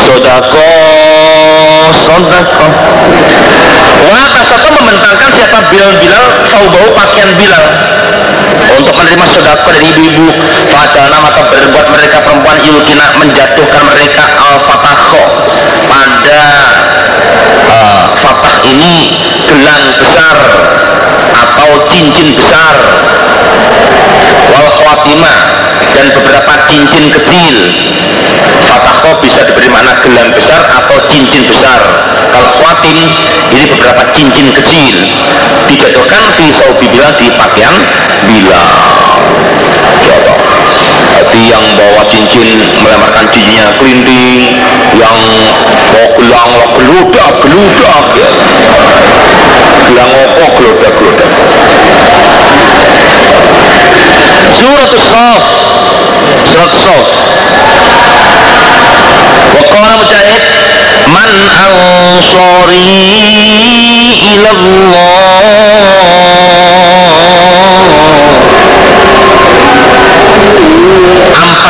Sodakoh sodakoh. Wah, satu membentangkan siapa Bilal Bilal tahu bau pakaian Bilal untuk menerima sodakoh dari ibu-ibu. Fajana maka berbuat mereka perempuan yukina menjatuhkan mereka al-fatahko pada uh, fatah ini gelang besar atau cincin besar. Wal khawatimah dan beberapa cincin kecil. fatahko makna gelang besar atau cincin besar. Kalau khawatim ini beberapa cincin kecil. Dijatuhkan di saubi bila di pakaian bila Allah hati yang bawa cincin melemarkan cincinnya kelinting yang bawa gelang geludak geludak ya. Gelang apa? Geludak geludak surat Saf surat Saf Waqala Mujahid man ansari ilallah.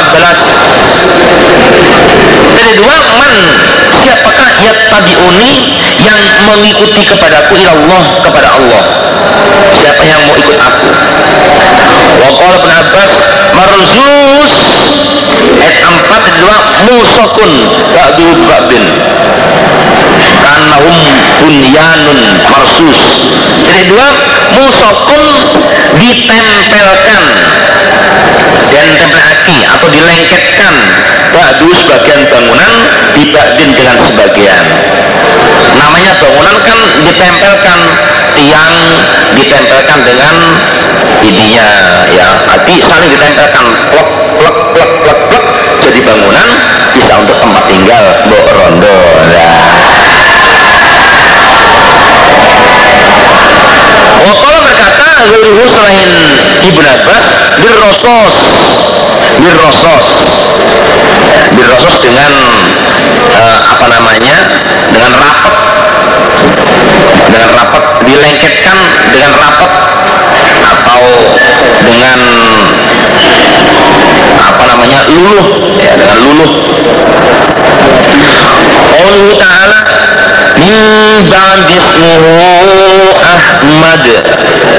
14 dari dua man siapakah yattabi'uni yang mengikuti kepadaku ilallah kepada Allah? Siapa yang mau ikut aku? Waqala bin Abbas marzus ayat 4 dan 2 musakun ba'du ba'din kanahum bunyanun marsus. Jadi dua musakun ditempelkan. Dan tempelaki atau dilengketkan. Ba'du sebagian bangunan diba'din dengan sebagian. Namanya bangunan kan ditempelkan. Tiang ditempelkan dengan ininya ya hati saling ditempelkan. Plek jadi bangunan bisa untuk tempat tinggal mbok rondo. Nah. Wakala berkata Guru selain Ibn Abbas Birrosos Birrosos Birrosos dengan uh, Apa namanya? Dengan rapat. Dengan rapat Dilengketkan dengan rapat. Atau dengan Apa namanya? Luluh. Ya, Dengan luluh. Allah Ta'ala Min ba'dismuhu Ahmad.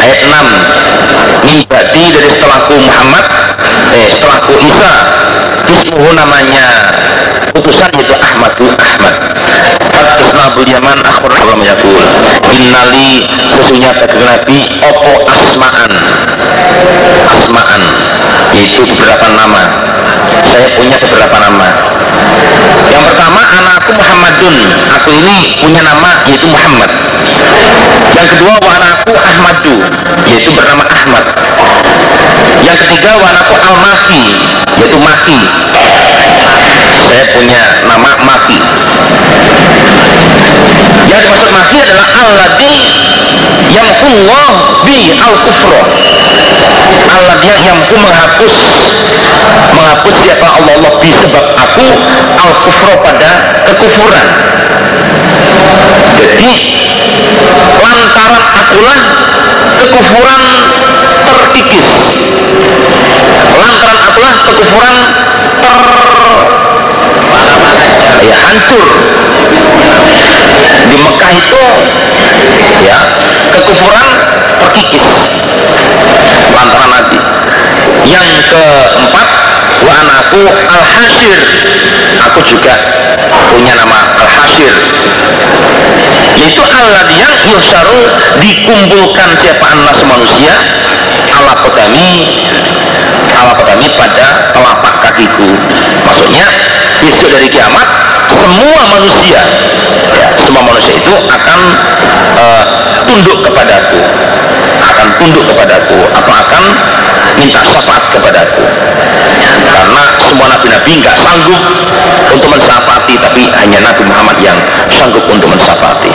Ayat 6 Min ba'di dari setelahku Muhammad. Eh setelahku Isa. Ismuhu namanya Utusan itu Ahmadu Ahmad. Fatkesna Yaman Akhbar Allah menyakul Innali sesungguhnya kata Nabi Opo asma'an? Asma'an. Yaitu beberapa nama. Saya punya beberapa nama. Yang pertama anakku Muhammadun. Aku ini punya nama yaitu Muhammad. Yang kedua anakku Ahmadu yaitu bernama Ahmad. Yang ketiga anakku Al-Maki yaitu Maki saya punya nama Maki. Yang dimaksud Maki adalah Alladhi yamkullah bi al-kufro Alladhi yang yamku menghapus menghapus siapa Allah Allah bi sebab aku al-kufro pada kekufuran. Jadi lantaran akulah kekufuran terkikis. Lantaran akulah kekufuran ter ya hancur. Di Mekah itu ya kekufuran terkikis. Lantaran Nabi. Yang keempat wa anakku al hasir aku juga punya nama al hasir yaitu Allah yang yusaru dikumpulkan siapa anas manusia ala kodami ala kodami pada telapak kakiku. Maksudnya besok dari kiamat semua manusia ya, semua manusia itu akan uh, tunduk kepadaku akan tunduk kepadaku atau akan minta syafaat kepadaku. Karena semua nabi-nabi nggak -nabi sanggup untuk mensafati tapi hanya Nabi Muhammad yang sanggup untuk mensafati